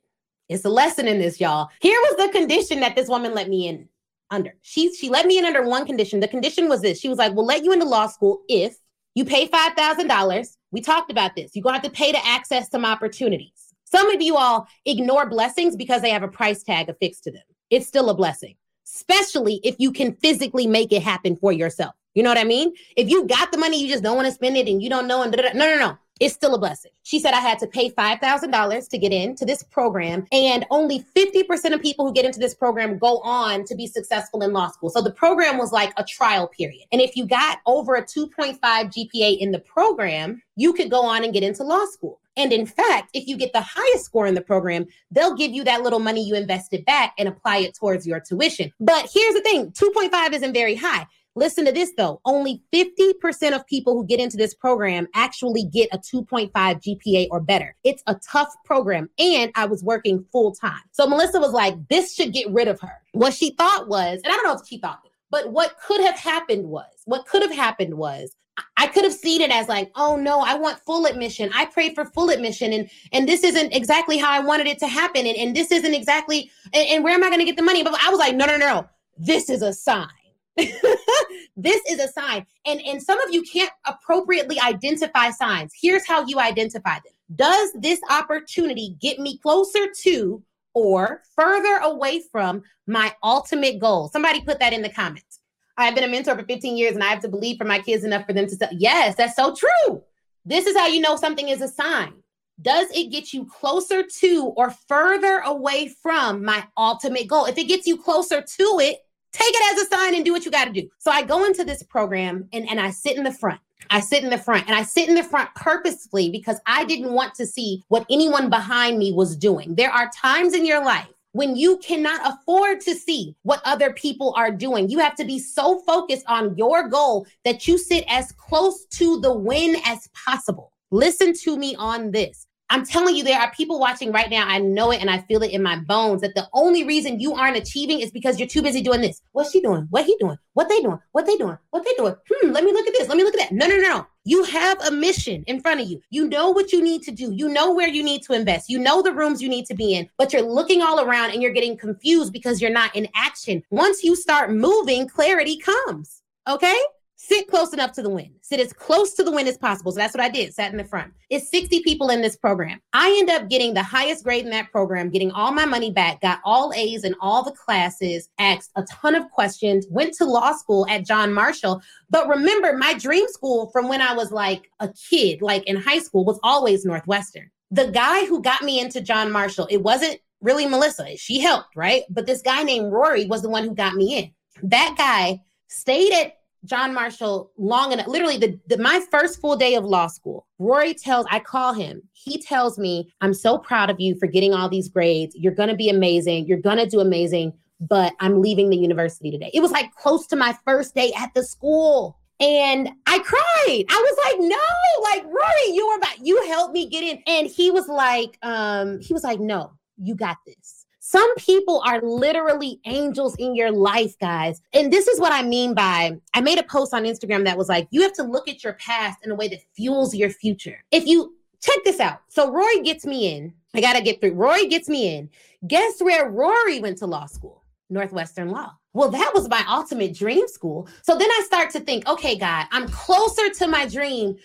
It's a lesson in this, y'all. Here was the condition that this woman let me in under. She she let me in under one condition. The condition was this. She was like, "We'll let you into law school if you pay five thousand dollars." We talked about this. You're gonna have to pay to access some opportunities. Some of you all ignore blessings because they have a price tag affixed to them. It's still a blessing, especially if you can physically make it happen for yourself. You know what I mean? If you got the money, you just don't want to spend it and you don't know. And no, no, no it's still a blessing. She said I had to pay $5,000 to get into this program, and only 50% of people who get into this program go on to be successful in law school. So the program was like a trial period. And if you got over a 2.5 GPA in the program, you could go on and get into law school. And in fact, if you get the highest score in the program, they'll give you that little money you invested back and apply it towards your tuition. But here's the thing 2.5 isn't very high. Listen to this though. Only 50% of people who get into this program actually get a 2.5 GPA or better. It's a tough program. And I was working full time. So Melissa was like, this should get rid of her. What she thought was, and I don't know if she thought this, but what could have happened was, what could have happened was, I could have seen it as like, oh no, I want full admission. I prayed for full admission, and and this isn't exactly how I wanted it to happen, and, and this isn't exactly, and, and where am I going to get the money? But I was like, no, no, no, this is a sign this is a sign. And, and some of you can't appropriately identify signs. Here's how you identify them. Does this opportunity get me closer to or further away from my ultimate goal? Somebody put that in the comments. I've been a mentor for 15 years and I have to believe for my kids enough for them to say, yes, that's so true. This is how you know something is a sign. Does it get you closer to or further away from my ultimate goal? If it gets you closer to it, Take it as a sign and do what you got to do. So I go into this program and, and I sit in the front. I sit in the front and I sit in the front purposefully because I didn't want to see what anyone behind me was doing. There are times in your life when you cannot afford to see what other people are doing. You have to be so focused on your goal that you sit as close to the win as possible. Listen to me on this. I'm telling you, there are people watching right now. I know it and I feel it in my bones that the only reason you aren't achieving is because you're too busy doing this. What's she doing? What he doing? What they doing? What they doing? What they doing? Hmm, let me look at this. Let me look at that. No, no, no, no. You have a mission in front of you. You know what you need to do. You know where you need to invest. You know the rooms you need to be in, but you're looking all around and you're getting confused because you're not in action. Once you start moving, clarity comes. Okay? Sit close enough to the wind. Sit as close to the wind as possible. So that's what I did, sat in the front. It's 60 people in this program. I end up getting the highest grade in that program, getting all my money back, got all A's in all the classes, asked a ton of questions, went to law school at John Marshall. But remember, my dream school from when I was like a kid, like in high school, was always Northwestern. The guy who got me into John Marshall, it wasn't really Melissa. She helped, right? But this guy named Rory was the one who got me in. That guy stayed at John Marshall long enough. Literally, the, the, my first full day of law school, Rory tells, I call him. He tells me, I'm so proud of you for getting all these grades. You're to be amazing. You're to do amazing, but I'm leaving the university today. It was like close to my first day at the school. And I cried. I was like, no, like Rory, you were about you helped me get in. And he was like, um, he was like, no, you got this. Some people are literally angels in your life, guys. And this is what I mean by I made a post on Instagram that was like, you have to look at your past in a way that fuels your future. If you check this out. So Rory gets me in. I got to get through. Rory gets me in. Guess where Rory went to law school? Northwestern Law. Well, that was my ultimate dream school. So then I start to think, okay, God, I'm closer to my dream,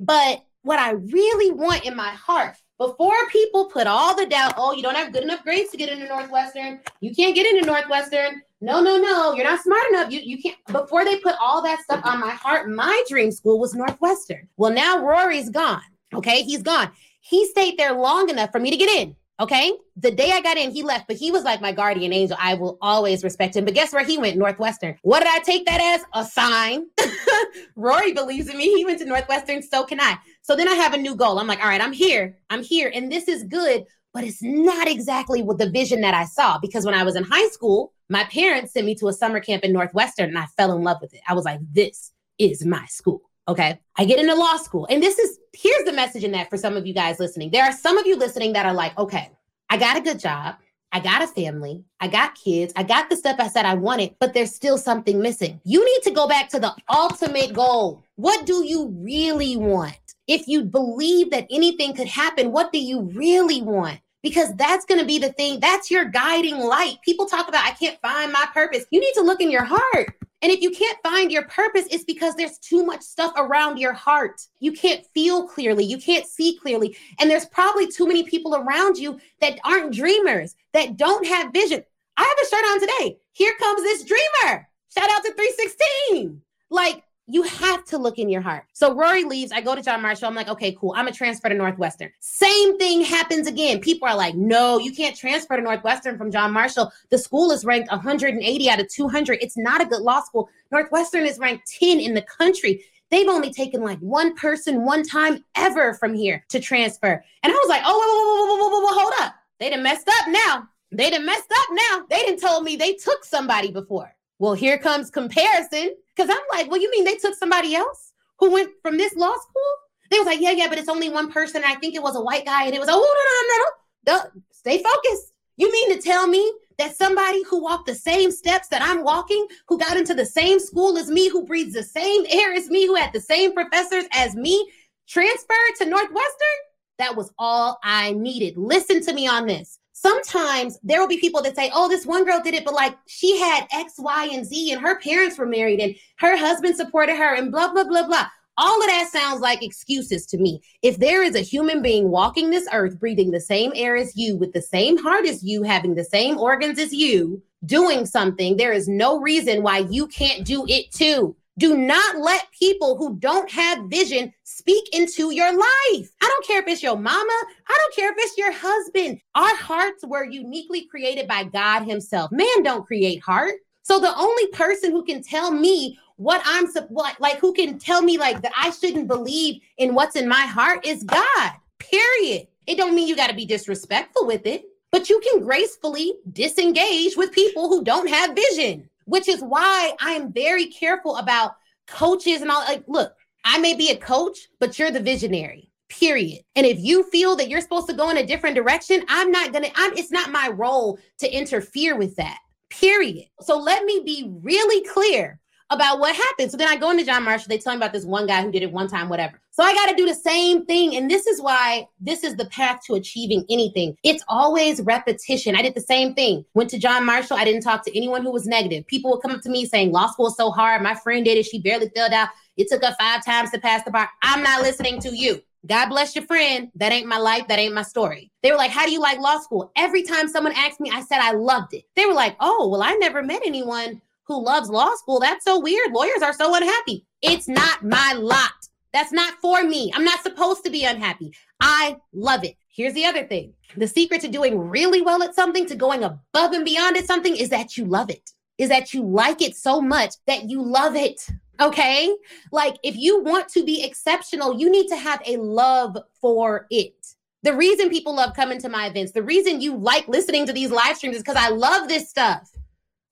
but what I really want in my heart before people put all the doubt, oh, you don't have good enough grades to get into Northwestern, you can't get into Northwestern. no, no, no, you're not smart enough. You, you can't. Before they put all that stuff on my heart, my dream school was Northwestern. Well, now Rory's gone. Okay, he's gone. He stayed there long enough for me to get in. Okay. The day I got in, he left, but he was like my guardian angel. I will always respect him. But guess where he went? Northwestern. What did I take that as? A sign. Rory believes in me. He went to Northwestern. So can I. So then I have a new goal. I'm like, all right, I'm here. I'm here. And this is good, but it's not exactly what the vision that I saw. Because when I was in high school, my parents sent me to a summer camp in Northwestern and I fell in love with it. I was like, this is my school. Okay. I get into law school. And this is, here's the message in that for some of you guys listening. There are some of you listening that are like, okay, I got a good job. I got a family. I got kids. I got the stuff I said I wanted, but there's still something missing. You need to go back to the ultimate goal. What do you really want? If you believe that anything could happen, what do you really want? Because that's going to be the thing. That's your guiding light. People talk about, I can't find my purpose. You need to look in your heart. And if you can't find your purpose, it's because there's too much stuff around your heart. You can't feel clearly, you can't see clearly. And there's probably too many people around you that aren't dreamers, that don't have vision. I have a shirt on today. Here comes this dreamer. Shout out to 316. Like, you have to look in your heart. So Rory leaves. I go to John Marshall. I'm like, okay, cool. I'm a transfer to Northwestern. Same thing happens again. People are like, no, you can't transfer to Northwestern from John Marshall. The school is ranked 180 out of 200. It's not a good law school. Northwestern is ranked 10 in the country. They've only taken like one person one time ever from here to transfer. And I was like, oh, whoa, whoa, whoa, whoa, whoa, hold up. They done messed up now. They done messed up now. They didn't told me they took somebody before. Well, here comes comparison. Because I'm like, well, you mean they took somebody else who went from this law school? They was like, yeah, yeah, but it's only one person. I think it was a white guy. And it was, oh, no, no, no, no. Stay focused. You mean to tell me that somebody who walked the same steps that I'm walking, who got into the same school as me, who breathes the same air as me, who had the same professors as me, transferred to Northwestern? That was all I needed. Listen to me on this sometimes there will be people that say, oh, this one girl did it, but like she had X, Y, and Z, and her parents were married, and her husband supported her, and blah, blah, blah, blah. All of that sounds like excuses to me. If there is a human being walking this earth, breathing the same air as you, with the same heart as you, having the same organs as you, doing something, there is no reason why you can't do it too. Do not let people who don't have vision speak into your life. I don't care if it's your mama, I don't care if it's your husband. Our hearts were uniquely created by God Himself. Man don't create heart. So the only person who can tell me what I'm what, like who can tell me like that I shouldn't believe in what's in my heart is God. Period. It don't mean you got to be disrespectful with it, but you can gracefully disengage with people who don't have vision which is why I am very careful about coaches and all. Like, look, I may be a coach, but you're the visionary. Period. And if you feel that you're supposed to go in a different direction, I'm not gonna. I'm. It's not my role to interfere with that. Period. So let me be really clear about what happened. So then I go into John Marshall. They tell me about this one guy who did it one time, whatever. So I got to do the same thing. And this is why this is the path to achieving anything. It's always repetition. I did the same thing. Went to John Marshall. I didn't talk to anyone who was negative. People would come up to me saying, Law school is so hard. My friend did it. She barely filled out. It took her five times to pass the bar. I'm not listening to you. God bless your friend. That ain't my life. That ain't my story. They were like, How do you like law school? Every time someone asked me, I said I loved it. They were like, Oh, well, I never met anyone who loves law school. That's so weird. Lawyers are so unhappy. It's mm-hmm. not my lot. That's not for me. I'm not supposed to be unhappy. I love it. Here's the other thing the secret to doing really well at something, to going above and beyond at something, is that you love it, is that you like it so much that you love it. Okay. Like if you want to be exceptional, you need to have a love for it. The reason people love coming to my events, the reason you like listening to these live streams is because I love this stuff.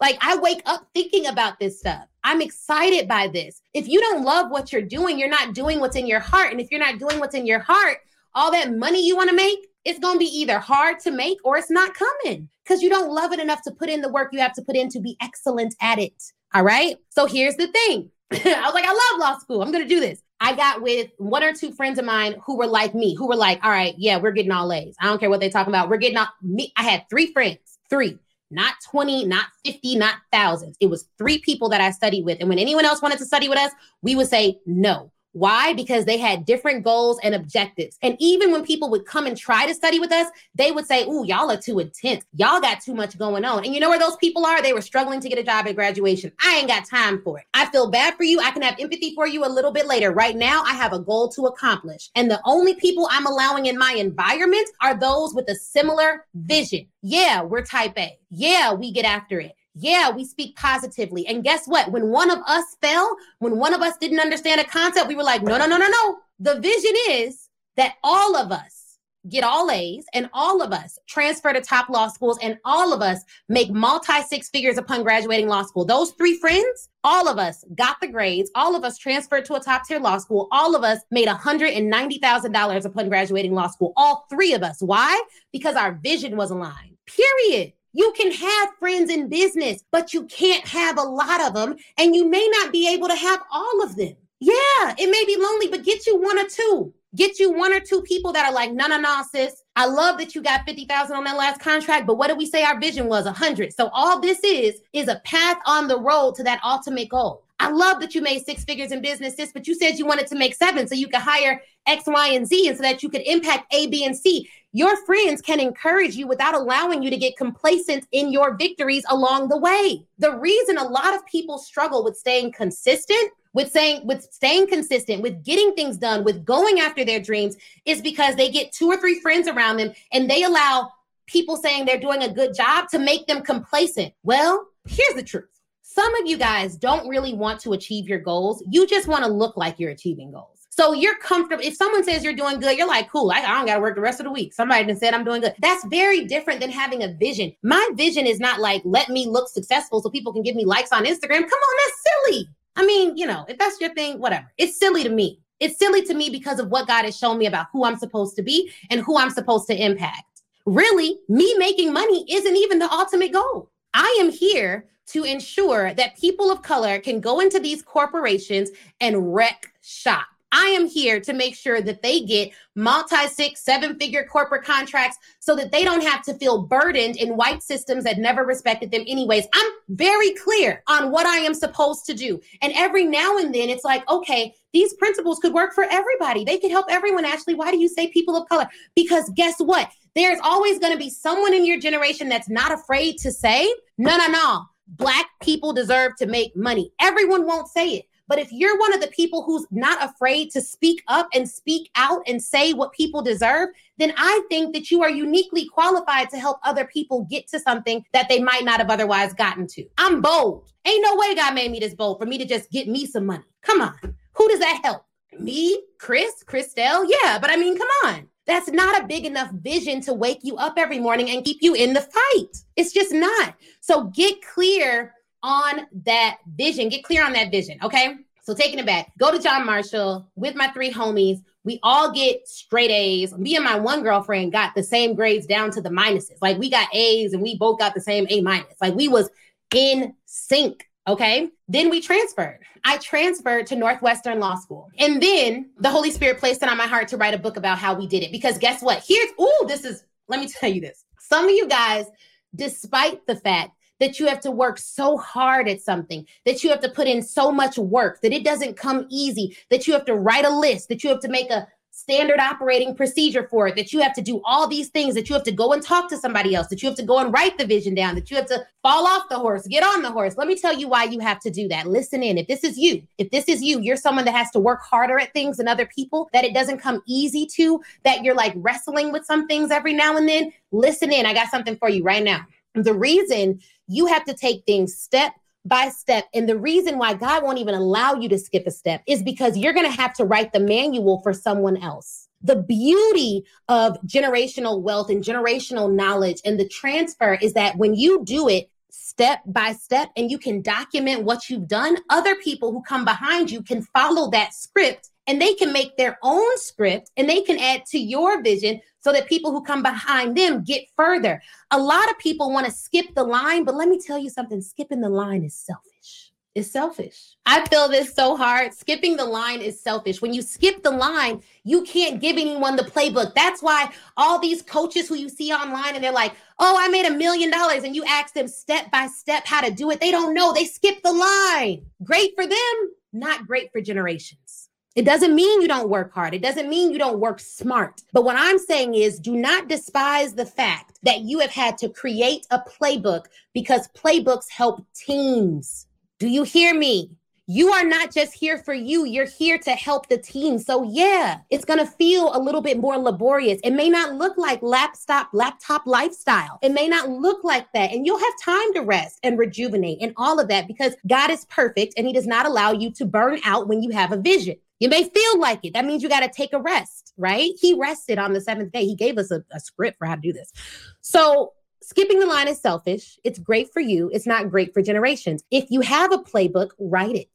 Like I wake up thinking about this stuff. I'm excited by this. If you don't love what you're doing, you're not doing what's in your heart. And if you're not doing what's in your heart, all that money you want to make, it's going to be either hard to make or it's not coming because you don't love it enough to put in the work you have to put in to be excellent at it. All right. So here's the thing I was like, I love law school. I'm going to do this. I got with one or two friends of mine who were like me, who were like, all right, yeah, we're getting all A's. I don't care what they talking about. We're getting all me. I had three friends, three not 20, not 50, not thousands. It was three people that I studied with. And when anyone else wanted to study with us, we would say, no, Why? Because they had different goals and objectives. And even when people would come and try to study with us, they would say, Ooh, y'all are too intense. Y'all got too much going on. And you know where those people are? They were struggling to get a job at graduation. I ain't got time for it. I feel bad for you. I can have empathy for you a little bit later. Right now, I have a goal to accomplish. And the only people I'm allowing in my environment are those with a similar vision. Yeah, we're type A. Yeah, we get after it yeah, we speak positively. And guess what? When one of us fell, when one of us didn't understand a concept, we were like, no, no, no, no, no. The vision is that all of us get all A's and all of us transfer to top law schools and all of us make multi six figures upon graduating law school. Those three friends, all of us got the grades. All of us transferred to a top tier law school. All of us made $190,000 upon graduating law school. All three of us. Why? Because our vision was aligned. Period. You can have friends in business, but you can't have a lot of them, and you may not be able to have all of them. Yeah, it may be lonely, but get you one or two. Get you one or two people that are like, no, no, no, sis. I love that you got 50,000 on that last contract, but what did we say our vision was? 100. So all this is, is a path on the road to that ultimate goal. I love that you made six figures in business, sis, but you said you wanted to make seven so you could hire X, Y, and Z, and so that you could impact A, B, and C. Your friends can encourage you without allowing you to get complacent in your victories along the way. The reason a lot of people struggle with staying consistent with saying with staying consistent with getting things done with going after their dreams is because they get two or three friends around them and they allow people saying they're doing a good job to make them complacent. Well here's the truth. Some of you guys don't really want to achieve your goals. You just want to look like you're achieving goals so you're comfortable. If someone says you're doing good, you're like, cool, I, I don't got to work the rest of the week. Somebody said I'm doing good. That's very different than having a vision. My vision is not like, let me look successful so people can give me likes on Instagram. Come on, that's silly. I mean, you know, if that's your thing, whatever. It's silly to me. It's silly to me because of what God has shown me about who I'm supposed to be and who I'm supposed to impact. Really, me making money isn't even the ultimate goal. I am here to ensure that people of color can go into these corporations and wreck shop. I am here to make sure that they get multi six, seven figure corporate contracts so that they don't have to feel burdened in white systems that never respected them, anyways. I'm very clear on what I am supposed to do. And every now and then it's like, okay, these principles could work for everybody. They could help everyone. Ashley, why do you say people of color? Because guess what? There's always going to be someone in your generation that's not afraid to say, no, no, no. Black people deserve to make money. Everyone won't say it. But if you're one of the people who's not afraid to speak up and speak out and say what people deserve, then I think that you are uniquely qualified to help other people get to something that they might not have otherwise gotten to. I'm bold. Ain't no way God made me this bold for me to just get me some money. Come on. Who does that help? Me, Chris, Christelle? Yeah, but I mean, come on. That's not a big enough vision to wake you up every morning and keep you in the fight. It's just not. So get clear on that vision. Get clear on that vision. Okay. So taking it back, go to John Marshall with my three homies. We all get straight A's. Me and my one girlfriend got the same grades down to the minuses. Like we got A's and we both got the same A minus. Like we was in sync. Okay. Then we transferred. I transferred to Northwestern Law School. And then the Holy Spirit placed it on my heart to write a book about how we did it. Because guess what? Here's, oh, this is, let me tell you this. Some of you guys, despite the fact that you have to work so hard at something, that you have to put in so much work, that it doesn't come easy, that you have to write a list, that you have to make a standard operating procedure for it, that you have to do all these things, that you have to go and talk to somebody else, that you have to go and write the vision down, that you have to fall off the horse, get on the horse. Let me tell you why you have to do that. Listen in. If this is you, if this is you, you're someone that has to work harder at things than other people, that it doesn't come easy to, that you're like wrestling with some things every now and then. Listen in. I got something for you right now. The reason you have to take things step by step. And the reason why God won't even allow you to skip a step is because you're going to have to write the manual for someone else. The beauty of generational wealth and generational knowledge and the transfer is that when you do it, step by step and you can document what you've done, other people who come behind you can follow that script and they can make their own script and they can add to your vision so that people who come behind them get further. A lot of people want to skip the line, but let me tell you something skipping the line is selfish. It's selfish. I feel this so hard. Skipping the line is selfish. When you skip the line, you can't give anyone the playbook. That's why all these coaches who you see online and they're like, oh, I made a million dollars, and you ask them step by step how to do it. They don't know. They skip the line. Great for them, not great for generations. It doesn't mean you don't work hard. It doesn't mean you don't work smart. But what I'm saying is do not despise the fact that you have had to create a playbook because playbooks help teams. Do you hear me? you are not just here for you, you're here to help the team. So, yeah, it's going to feel a little bit more laborious. It may not look like laptop, laptop lifestyle. It may not look like that. And you'll have time to rest and rejuvenate and all of that because God is perfect and He does not allow you to burn out when you have a vision. You may feel like it. That means you got to take a rest, right? He rested on the seventh day. He gave us a, a script for how to do this. So, skipping the line is selfish. It's great for you. It's not great for generations. If you have a playbook, write it.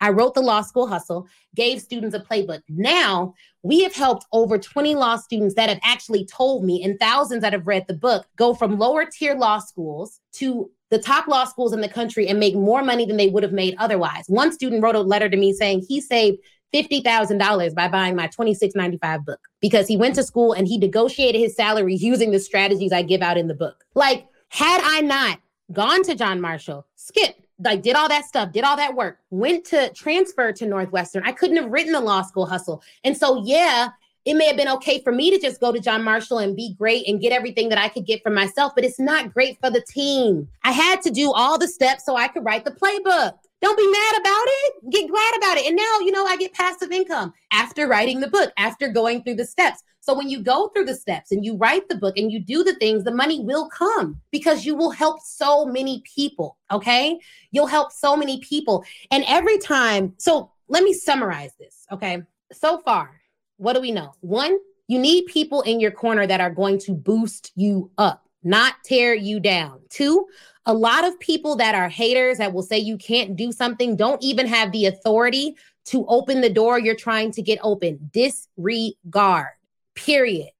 I wrote the law school hustle, gave students a playbook. Now we have helped over 20 law students that have actually told me, and thousands that have read the book, go from lower tier law schools to the top law schools in the country and make more money than they would have made otherwise. One student wrote a letter to me saying he saved $50,000 by buying my 26.95 book because he went to school and he negotiated his salary using the strategies I give out in the book. Like, had I not gone to John Marshall, skipped, like did all that stuff, did all that work, went to transfer to Northwestern, I couldn't have written the law school hustle. And so, yeah, it may have been okay for me to just go to John Marshall and be great and get everything that I could get for myself, but it's not great for the team. I had to do all the steps so I could write the playbook. Don't be mad about it. Get glad about it. And now, you know, I get passive income after writing the book, after going through the steps. So when you go through the steps and you write the book and you do the things, the money will come because you will help so many people. Okay. You'll help so many people. And every time, so let me summarize this. Okay. So far, what do we know? One, you need people in your corner that are going to boost you up, not tear you down. Two, a lot of people that are haters that will say you can't do something don't even have the authority to open the door you're trying to get open. Disregard, period.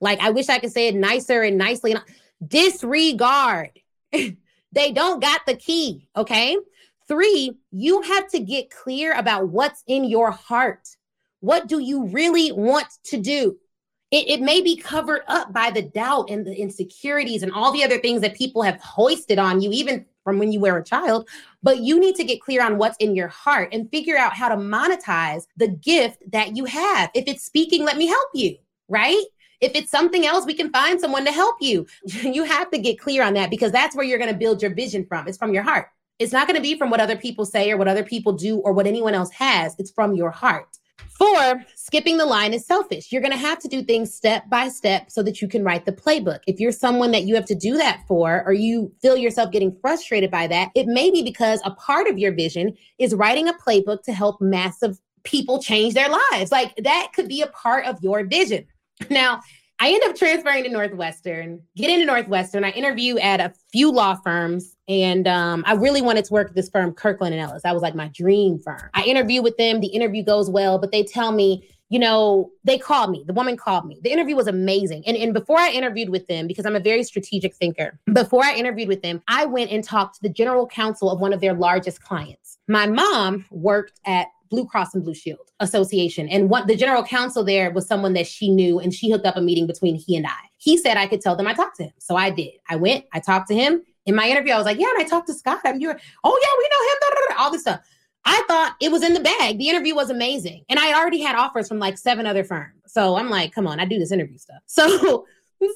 Like, I wish I could say it nicer and nicely. Disregard. they don't got the key. Okay. Three, you have to get clear about what's in your heart. What do you really want to do? It, it may be covered up by the doubt and the insecurities and all the other things that people have hoisted on you, even from when you were a child. But you need to get clear on what's in your heart and figure out how to monetize the gift that you have. If it's speaking, let me help you, right? If it's something else, we can find someone to help you. You have to get clear on that because that's where you're going to build your vision from. It's from your heart. It's not going to be from what other people say or what other people do or what anyone else has. It's from your heart. Four, skipping the line is selfish. You're going to have to do things step by step so that you can write the playbook. If you're someone that you have to do that for, or you feel yourself getting frustrated by that, it may be because a part of your vision is writing a playbook to help massive people change their lives. Like that could be a part of your vision. Now, I end up transferring to Northwestern, get into Northwestern. I interview at a few law firms, and um, I really wanted to work at this firm, Kirkland and Ellis. That was like my dream firm. I interview with them. The interview goes well, but they tell me, you know, they called me. The woman called me. The interview was amazing. And, and before I interviewed with them, because I'm a very strategic thinker, before I interviewed with them, I went and talked to the general counsel of one of their largest clients. My mom worked at Blue Cross and Blue Shield Association. And what the general counsel there was someone that she knew, and she hooked up a meeting between he and I. He said I could tell them I talked to him. So I did. I went, I talked to him. In my interview, I was like, Yeah, and I talked to Scott. I'm you oh yeah, we know him, da, da, da, all this stuff. I thought it was in the bag. The interview was amazing. And I already had offers from like seven other firms. So I'm like, come on, I do this interview stuff. So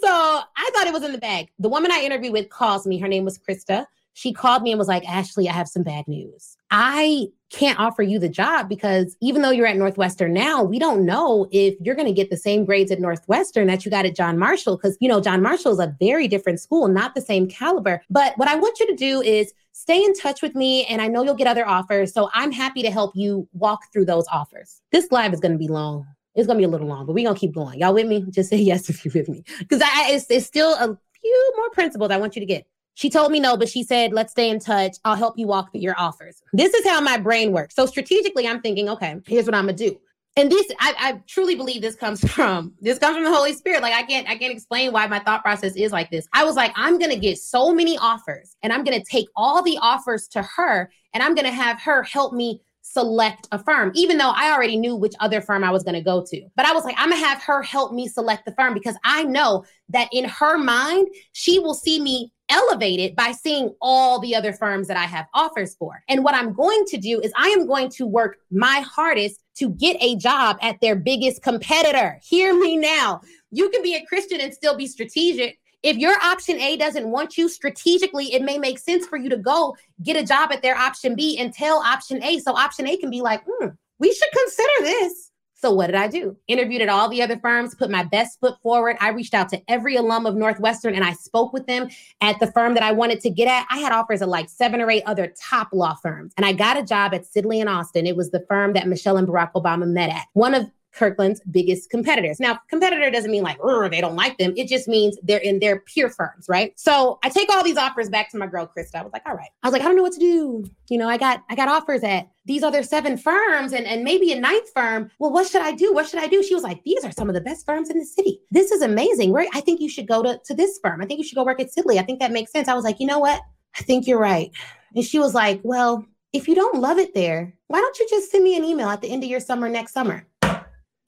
so I thought it was in the bag. The woman I interviewed with calls me. Her name was Krista she called me and was like, Ashley, I have some bad news. I can't offer you the job because even though you're at Northwestern now, we don't know if you're going to get the same grades at Northwestern that you got at John Marshall. Because, you know, John Marshall is a very different school, not the same caliber. But what I want you to do is stay in touch with me. And I know you'll get other offers. So I'm happy to help you walk through those offers. This live is going to be long. It's going to be a little long, but we're going to keep going. Y'all with me? Just say yes if you're with me. Because it's, it's still a few more principles I want you to get. She told me no, but she said, let's stay in touch. I'll help you walk through your offers. This is how my brain works. So strategically, I'm thinking, okay, here's what I'm gonna do. And this, I, I truly believe this comes from this comes from the Holy Spirit. Like I can't, I can't explain why my thought process is like this. I was like, I'm gonna get so many offers, and I'm gonna take all the offers to her, and I'm gonna have her help me select a firm, even though I already knew which other firm I was going to go to. But I was like, I'm going to have her help me select the firm because I know that in her mind, she will see me elevated by seeing all the other firms that I have offers for. And what I'm going to do is I am going to work my hardest to get a job at their biggest competitor. Hear me now. You can be a Christian and still be strategic. If your option A doesn't want you strategically, it may make sense for you to go get a job at their option B and tell option A. So option A can be like, hmm, we should consider this. So what did I do? Interviewed at all the other firms, put my best foot forward. I reached out to every alum of Northwestern and I spoke with them at the firm that I wanted to get at. I had offers at like seven or eight other top law firms. And I got a job at Sidley and Austin. It was the firm that Michelle and Barack Obama met at. One of Kirkland's biggest competitors. Now, competitor doesn't mean like they don't like them. It just means they're in their peer firms, right? So I take all these offers back to my girl Krista. I was like, all right. I was like, I don't know what to do. You know, I got I got offers at these other seven firms and, and maybe a ninth firm. Well, what should I do? What should I do? She was like, these are some of the best firms in the city. This is amazing. Where I think you should go to, to this firm. I think you should go work at Sidley. I think that makes sense. I was like, you know what? I think you're right. And she was like, well, if you don't love it there, why don't you just send me an email at the end of your summer next summer?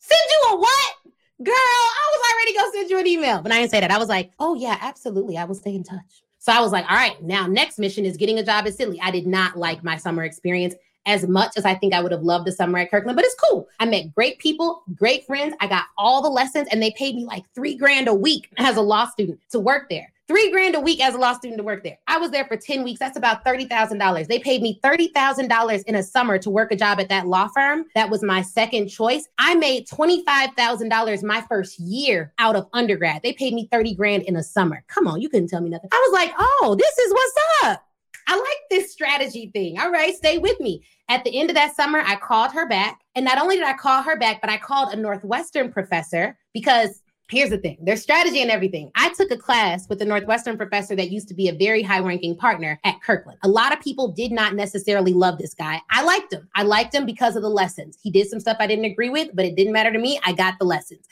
Send you a what? Girl, I was already gonna send you an email, but I didn't say that. I was like, oh yeah, absolutely. I will stay in touch. So I was like, all right, now next mission is getting a job at Sidley. I did not like my summer experience as much as I think I would have loved the summer at Kirkland, but it's cool. I met great people, great friends. I got all the lessons, and they paid me like three grand a week as a law student to work there. Three grand a week as a law student to work there. I was there for 10 weeks. That's about $30,000. They paid me $30,000 in a summer to work a job at that law firm. That was my second choice. I made $25,000 my first year out of undergrad. They paid me 30 grand in a summer. Come on, you couldn't tell me nothing. I was like, oh, this is what's up. I like this strategy thing. All right, stay with me. At the end of that summer, I called her back. And not only did I call her back, but I called a Northwestern professor because here's the thing there's strategy and everything. I took a class with a Northwestern professor that used to be a very high ranking partner at Kirkland. A lot of people did not necessarily love this guy. I liked him. I liked him because of the lessons. He did some stuff I didn't agree with, but it didn't matter to me. I got the lessons.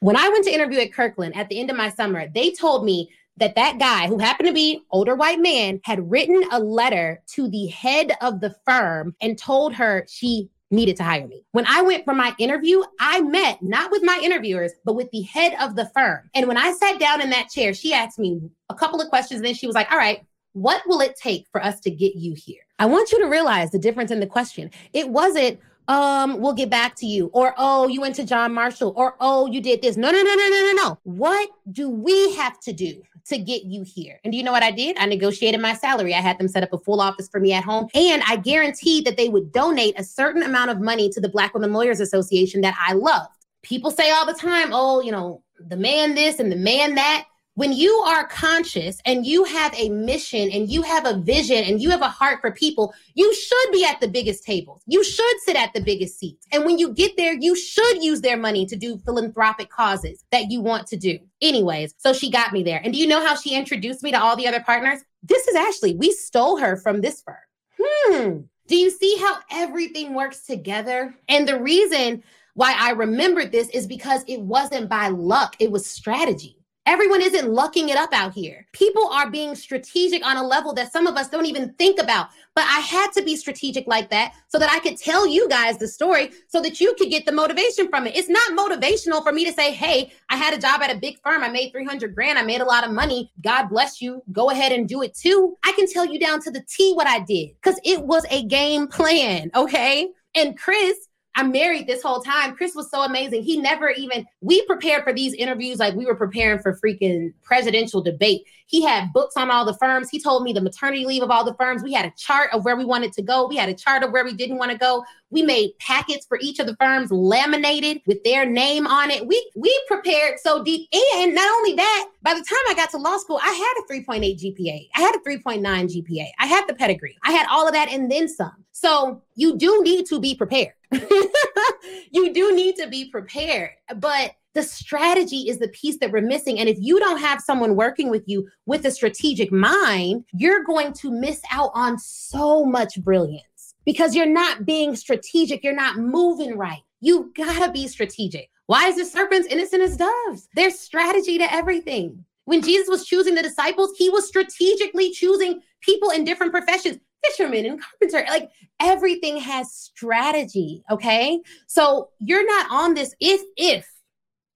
When I went to interview at Kirkland at the end of my summer, they told me that that guy who happened to be older white man had written a letter to the head of the firm and told her she needed to hire me. When I went for my interview, I met not with my interviewers, but with the head of the firm. And when I sat down in that chair, she asked me a couple of questions. And then she was like, All right, what will it take for us to get you here? I want you to realize the difference in the question. It wasn't, um, we'll get back to you, or oh, you went to John Marshall, or oh, you did this. No, no, no, no, no, no, no. What do we have to do to get you here. And do you know what I did? I negotiated my salary. I had them set up a full office for me at home. And I guaranteed that they would donate a certain amount of money to the Black Women Lawyers Association that I loved. People say all the time, oh, you know, the man this and the man that when you are conscious and you have a mission and you have a vision and you have a heart for people, you should be at the biggest tables. You should sit at the biggest seats. And when you get there, you should use their money to do philanthropic causes that you want to do. Anyways, so she got me there. And do you know how she introduced me to all the other partners? This is Ashley. We stole her from this firm. Hmm. Do you see how everything works together? And the reason why I remembered this is because it wasn't by luck, it was strategy. Everyone isn't lucking it up out here. People are being strategic on a level that some of us don't even think about. But I had to be strategic like that so that I could tell you guys the story so that you could get the motivation from it. It's not motivational for me to say, hey, I had a job at a big firm. I made 300 grand. I made a lot of money. God bless you. Go ahead and do it too. I can tell you down to the T what I did because it was a game plan. Okay. And Chris, I'm married this whole time. Chris was so amazing. He never even, we prepared for these interviews like we were preparing for freaking presidential debate. He had books on all the firms. He told me the maternity leave of all the firms. We had a chart of where we wanted to go. We had a chart of where we didn't want to go. We made packets for each of the firms laminated with their name on it. We we prepared so deep. And not only that, by the time I got to law school, I had a 3.8 GPA. I had a 3.9 GPA. I had the pedigree. I had all of that and then some. So you do need to be prepared. you do need to be prepared. But the strategy is the piece that we're missing. And if you don't have someone working with you with a strategic mind, you're going to miss out on so much brilliance because you're not being strategic. You're not moving right. You gotta be strategic. Why is the serpents innocent as doves? There's strategy to everything. When Jesus was choosing the disciples, he was strategically choosing people in different professions fisherman and carpenter. Like everything has strategy. Okay. So you're not on this if, if.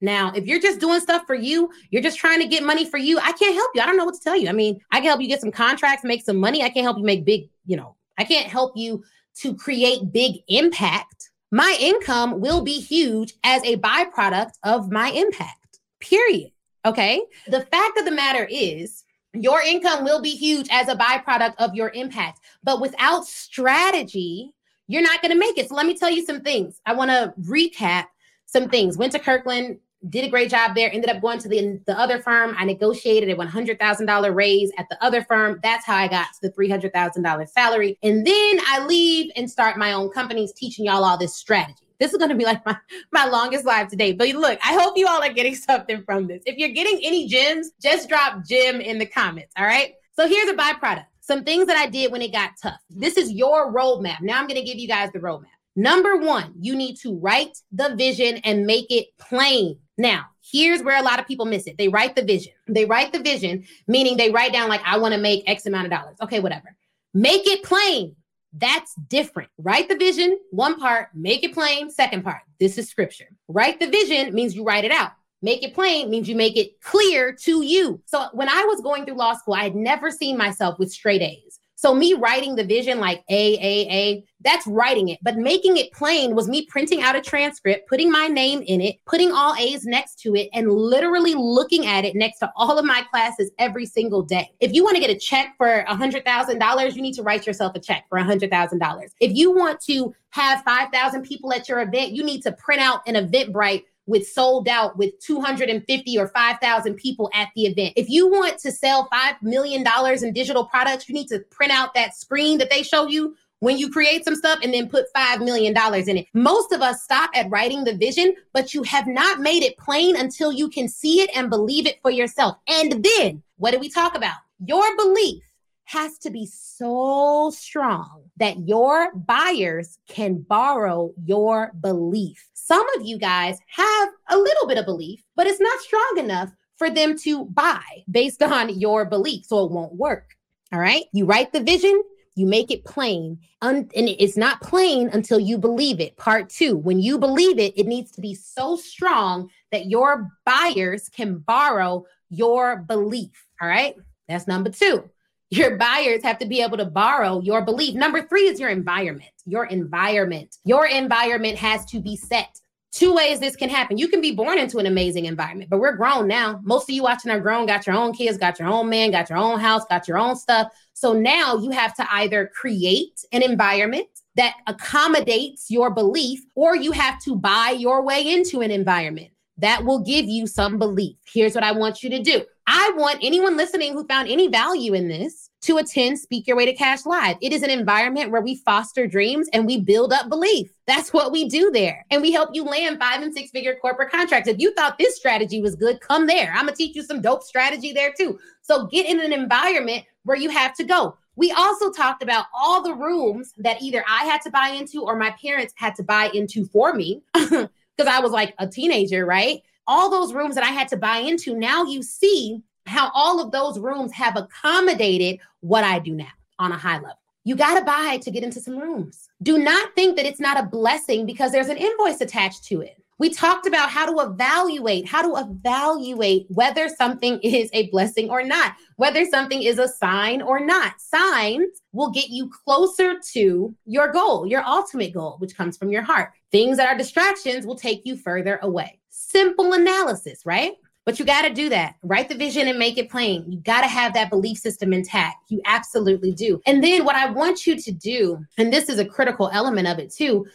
Now, if you're just doing stuff for you, you're just trying to get money for you, I can't help you. I don't know what to tell you. I mean, I can help you get some contracts, make some money. I can't help you make big, you know, I can't help you to create big impact. my income will be huge as a byproduct of my impact, period. Okay. The fact of the matter is, your income will be huge as a byproduct of your impact, but without strategy, you're not going to make it. So let me tell you some things. I want to recap some things. Went to Kirkland, did a great job there, ended up going to the, the other firm. I negotiated a $100,000 raise at the other firm. That's how I got to the $300,000 salary. And then I leave and start my own companies teaching y'all all this strategy. This is going to be like my, my longest live today. But look, I hope you all are getting something from this. If you're getting any gems, just drop gem in the comments. All right. So here's a byproduct. Some things that I did when it got tough. This is your roadmap. Now I'm going to give you guys the roadmap. Number one, you need to write the vision and make it plain. Now, here's where a lot of people miss it. They write the vision. They write the vision, meaning they write down, like, I want to make X amount of dollars. Okay, whatever. Make it plain. That's different. Write the vision, one part, make it plain, second part. This is scripture. Write the vision means you write it out. Make it plain means you make it clear to you. So when I was going through law school, I had never seen myself with straight A's. So me writing the vision like A, A, A, that's writing it. But making it plain was me printing out a transcript, putting my name in it, putting all A's next to it, and literally looking at it next to all of my classes every single day. If you want to get a check for a $100,000, you need to write yourself a check for a $100,000. If you want to have 5,000 people at your event, you need to print out an Eventbrite with sold out with 250 or 5,000 people at the event. If you want to sell $5 million in digital products, you need to print out that screen that they show you when you create some stuff and then put $5 million in it. Most of us stop at writing the vision, but you have not made it plain until you can see it and believe it for yourself. And then what do we talk about? Your belief has to be so strong that your buyers can borrow your belief. Some of you guys have a little bit of belief, but it's not strong enough for them to buy based on your belief. So it won't work. All right. You write the vision, you make it plain, un- and it's not plain until you believe it. Part two, when you believe it, it needs to be so strong that your buyers can borrow your belief. All right. That's number two. Your buyers have to be able to borrow your belief. Number three is your environment. Your environment. Your environment has to be set. Two ways this can happen. You can be born into an amazing environment, but we're grown now. Most of you watching are grown, got your own kids, got your own man, got your own house, got your own stuff. So now you have to either create an environment that accommodates your belief, or you have to buy your way into an environment that will give you some belief. Here's what I want you to do I want anyone listening who found any value in this to attend Speak Your Way to Cash Live. It is an environment where we foster dreams and we build up belief. That's what we do there. And we help you land five and six figure corporate contracts. If you thought this strategy was good, come there. I'm going to teach you some dope strategy there too. So get in an environment where you have to go. We also talked about all the rooms that either I had to buy into or my parents had to buy into for me because I was like a teenager, right? All those rooms that I had to buy into, now you see how all of those rooms have accommodated what I do now on a high level. You got to buy to get into some rooms. Do not think that it's not a blessing because there's an invoice attached to it. We talked about how to evaluate, how to evaluate whether something is a blessing or not, whether something is a sign or not. Signs will get you closer to your goal, your ultimate goal, which comes from your heart. Things that are distractions will take you further away. Simple analysis, right? But you got to do that. Write the vision and make it plain. You got to have that belief system intact. You absolutely do. And then what I want you to do, and this is a critical element of it too,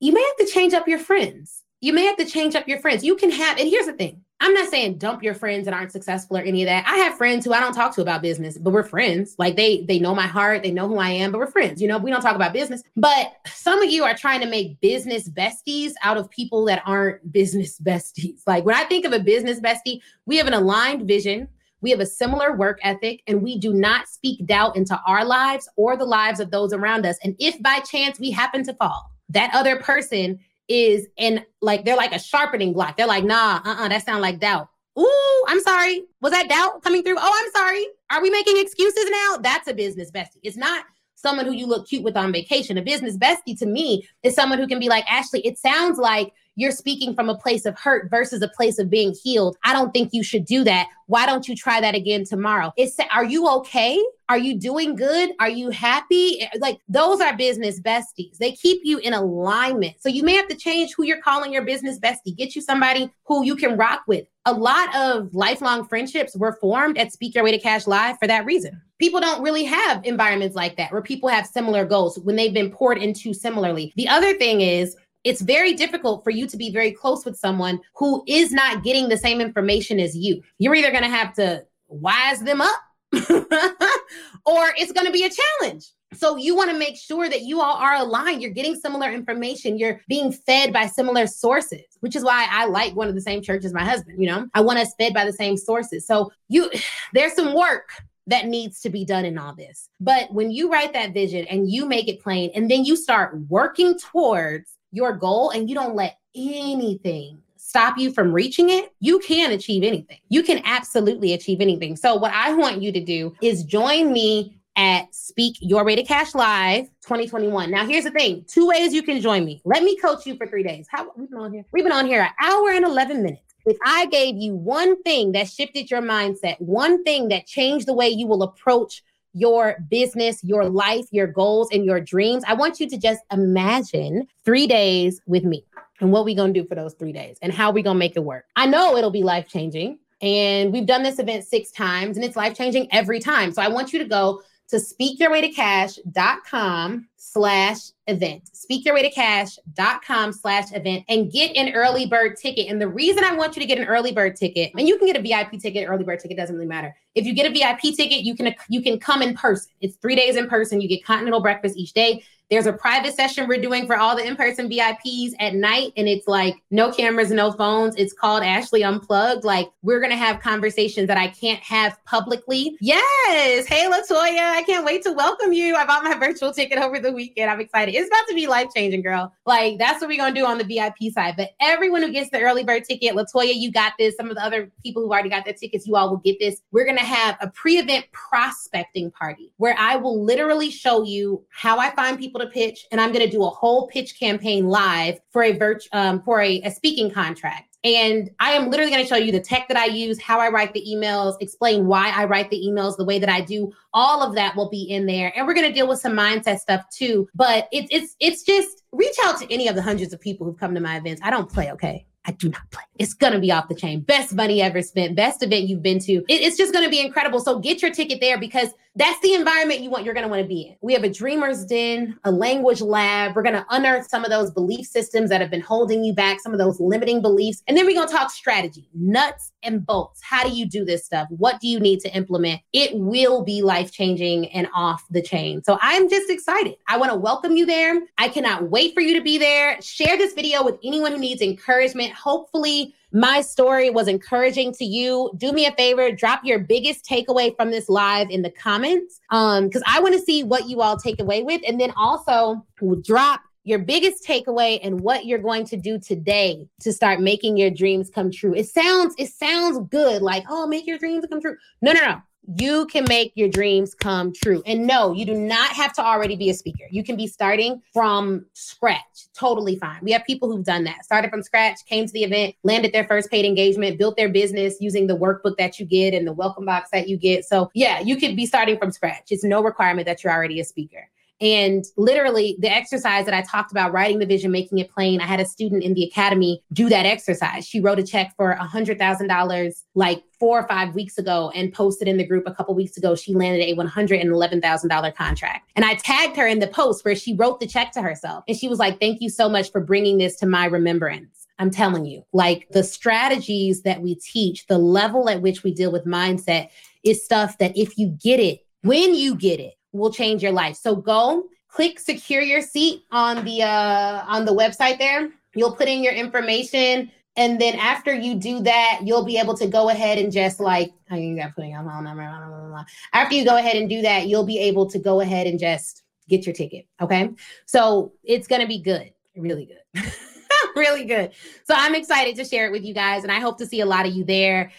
you may have to change up your friends. You may have to change up your friends. You can have, and here's the thing I'm not saying dump your friends that aren't successful or any of that. I have friends who I don't talk to about business, but we're friends. Like they they know my heart, they know who I am, but we're friends. You know, we don't talk about business. But some of you are trying to make business besties out of people that aren't business besties. Like when I think of a business bestie, we have an aligned vision. We have a similar work ethic and we do not speak doubt into our lives or the lives of those around us. And if by chance we happen to fall, that other person is and like they're like a sharpening block. They're like, nah, uh-uh, that sound like doubt. Ooh, I'm sorry. Was that doubt coming through? Oh, I'm sorry. Are we making excuses now? That's a business bestie. It's not someone who you look cute with on vacation. A business bestie to me is someone who can be like, Ashley, it sounds like you're speaking from a place of hurt versus a place of being healed. I don't think you should do that. Why don't you try that again tomorrow? It's are you okay? Are you doing good? Are you happy? Eh, like those are business besties. They keep you in alignment. So you may have to change who you're calling your business bestie. Get you somebody who you can rock with. A lot of lifelong friendships were formed at Speak Your Way to Cash Live for that reason. People don't really have environments like that where people have similar goals when they've been poured into similarly. The other thing is it's very difficult for you to be very close with someone who is not getting the same information as you. You're either going to have to wise them up or it's going to be a challenge. So you want to make sure that you all are aligned. You're getting similar information. You're being fed by similar sources, which is why I like one of the same church as my husband. You know, I want us fed by the same sources. So you, there's some work that needs to be done in all this. But when you write that vision and you make it plain, and then you start working towards your goal and you don't let anything stop you from reaching it, you can achieve anything. You can absolutely achieve anything. So, what I want you to do is join me at Speak Your Way to Cash Live 2021. Now, here's the thing two ways you can join me. Let me coach you for three days. How we've been on here? We've been on here an hour and 11 minutes. If I gave you one thing that shifted your mindset, one thing that changed the way you will approach your business, your life, your goals, and your dreams, I want you to just imagine three days with me and what we going to do for those three days and how we going to make it work. I know it'll be life changing. And we've done this event six times and it's life changing every time. So I want you to go to speakyourwaytocash.com slash event. Speakyourwaytocash.com slash event and get an early bird ticket. And the reason I want you to get an early bird ticket, and you can get a VIP ticket, early bird ticket doesn't really matter. If you get a VIP ticket, you can you can come in person. It's three days in person. You get continental breakfast each day. There's a private session we're doing for all the in person VIPs at night, and it's like no cameras, no phones. It's called Ashley Unplugged. Like, we're going to have conversations that I can't have publicly. Yes. Hey, Latoya, I can't wait to welcome you. I bought my virtual ticket over the weekend. I'm excited. It's about to be life changing, girl. Like, that's what we're going to do on the VIP side. But everyone who gets the early bird ticket, Latoya, you got this. Some of the other people who already got their tickets, you all will get this. We're going to have a pre event prospecting party where I will literally show you how I find people people pitch, and I'm going to do a whole pitch campaign live for a virt- um, for a, a speaking contract. And I am literally going to show you the tech that I use, how I write the emails, explain why I write the emails the way that I do. All of that will be in there, and we're going to deal with some mindset stuff too. But it's it's it's just reach out to any of the hundreds of people who've come to my events. I don't play, okay? I do not play. It's gonna be off the chain. Best money ever spent. Best event you've been to. It, it's just gonna be incredible. So get your ticket there because that's the environment you want you're going to want to be in. We have a dreamers den a language lab. We're going to unearth some of those belief systems that have been holding you back some of those limiting beliefs and then we're going to talk strategy nuts and bolts. How do you do this stuff? What do you need to implement? It will be life changing and off the chain. So i'm just excited. I want to welcome you there. I cannot wait for you to be there. Share this video with anyone who needs encouragement. Hopefully my story was encouraging to you, do me a favor, drop your biggest takeaway from this live in the comments. Um, because I want to see what you all take away with. And then also drop your biggest takeaway and what you're going to do today to start making your dreams come true. It sounds, it sounds good, like, oh, make your dreams come true. No, no, no you can make your dreams come true. And no, you do not have to already be a speaker. You can be starting from scratch. Totally fine. We have people who've done that. Started from scratch, came to the event, landed their first paid engagement, built their business using the workbook that you get and the welcome box that you get. So, yeah, you could be starting from scratch. It's no requirement that you're already a speaker. And literally, the exercise that I talked about, writing the vision, making it plain, I had a student in the academy do that exercise. She wrote a check for a $100,000 like four or five weeks ago and posted in the group a couple weeks ago. She landed a $111,000 contract. And I tagged her in the post where she wrote the check to herself. And she was like, Thank you so much for bringing this to my remembrance. I'm telling you, like the strategies that we teach, the level at which we deal with mindset is stuff that if you get it, when you get it, will change your life. So go click secure your seat on the uh on the website there. You'll put in your information and then after you do that, you'll be able to go ahead and just like oh, you got putting on number. After you go ahead and do that, you'll be able to go ahead and just get your ticket. Okay. So it's gonna be good, really good. really good. So I'm excited to share it with you guys, and I hope to see a lot of you there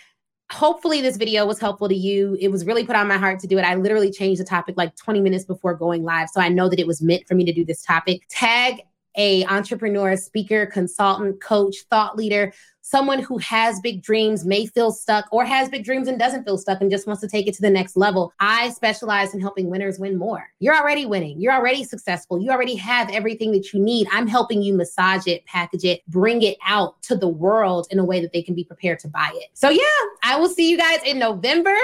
hopefully this video was helpful to you. It was really put on my heart to do it. I literally changed the topic like 20 minutes before going live. So I know that it was meant for me to do this topic. Tag a entrepreneur, speaker, consultant, coach, thought leader, someone who has big dreams may feel stuck or has big dreams and doesn't feel stuck and just wants to take it to the next level. I specialize in helping winners win more. You're already winning. You're already successful. You already have everything that you need. I'm helping you massage it, package it, bring it out to the world in a way that they can be prepared to buy it. So yeah, I will see you guys in November.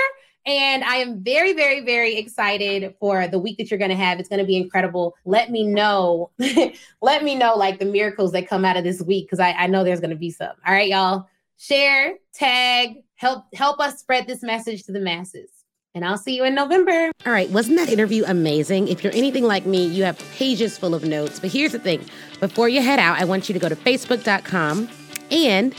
And I am very, very, very excited for the week that you're going to have. It's going to be incredible. Let me know, let me know like the miracles that come out of this week because I, I know there's going to be some. All right, y'all. Share, tag, help help us spread this message to the masses. And I'll see you in November. All right, wasn't that interview amazing? If you're anything like me, you have pages full of notes. But here's the thing before you head out, I want you to go to facebook.com and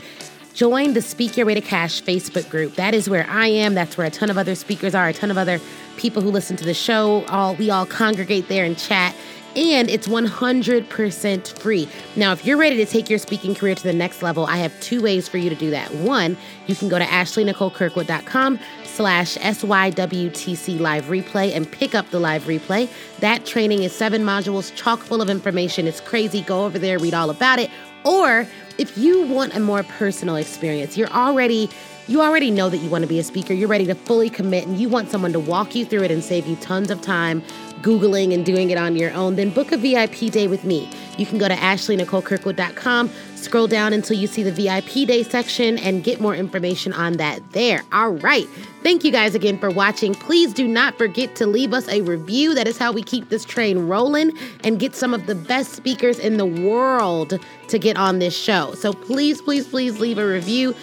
join the Speak Your Way to Cash Facebook group. That is where I am. That's where a ton of other speakers are, a ton of other people who listen to the show. All we all congregate there and chat. And it's 100% free. Now, if you're ready to take your speaking career to the next level, I have two ways for you to do that. One, you can go to ashleynicolekirkwood.com slash SYWTC live replay and pick up the live replay. That training is seven modules, chock full of information. It's crazy. Go over there, read all about it. Or if you want a more personal experience, you're already you already know that you want to be a speaker, you're ready to fully commit and you want someone to walk you through it and save you tons of time googling and doing it on your own, then book a VIP day with me. You can go to ashleynicolekirkwood.com, scroll down until you see the VIP day section and get more information on that there. All right. Thank you guys again for watching. Please do not forget to leave us a review. That is how we keep this train rolling and get some of the best speakers in the world to get on this show. So please, please, please leave a review.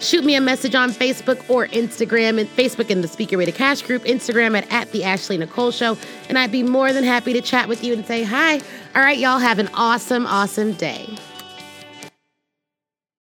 Shoot me a message on Facebook or Instagram, and Facebook in the Speak Your Way to Cash group, Instagram at, at the Ashley Nicole Show, and I'd be more than happy to chat with you and say hi. All right, y'all have an awesome, awesome day.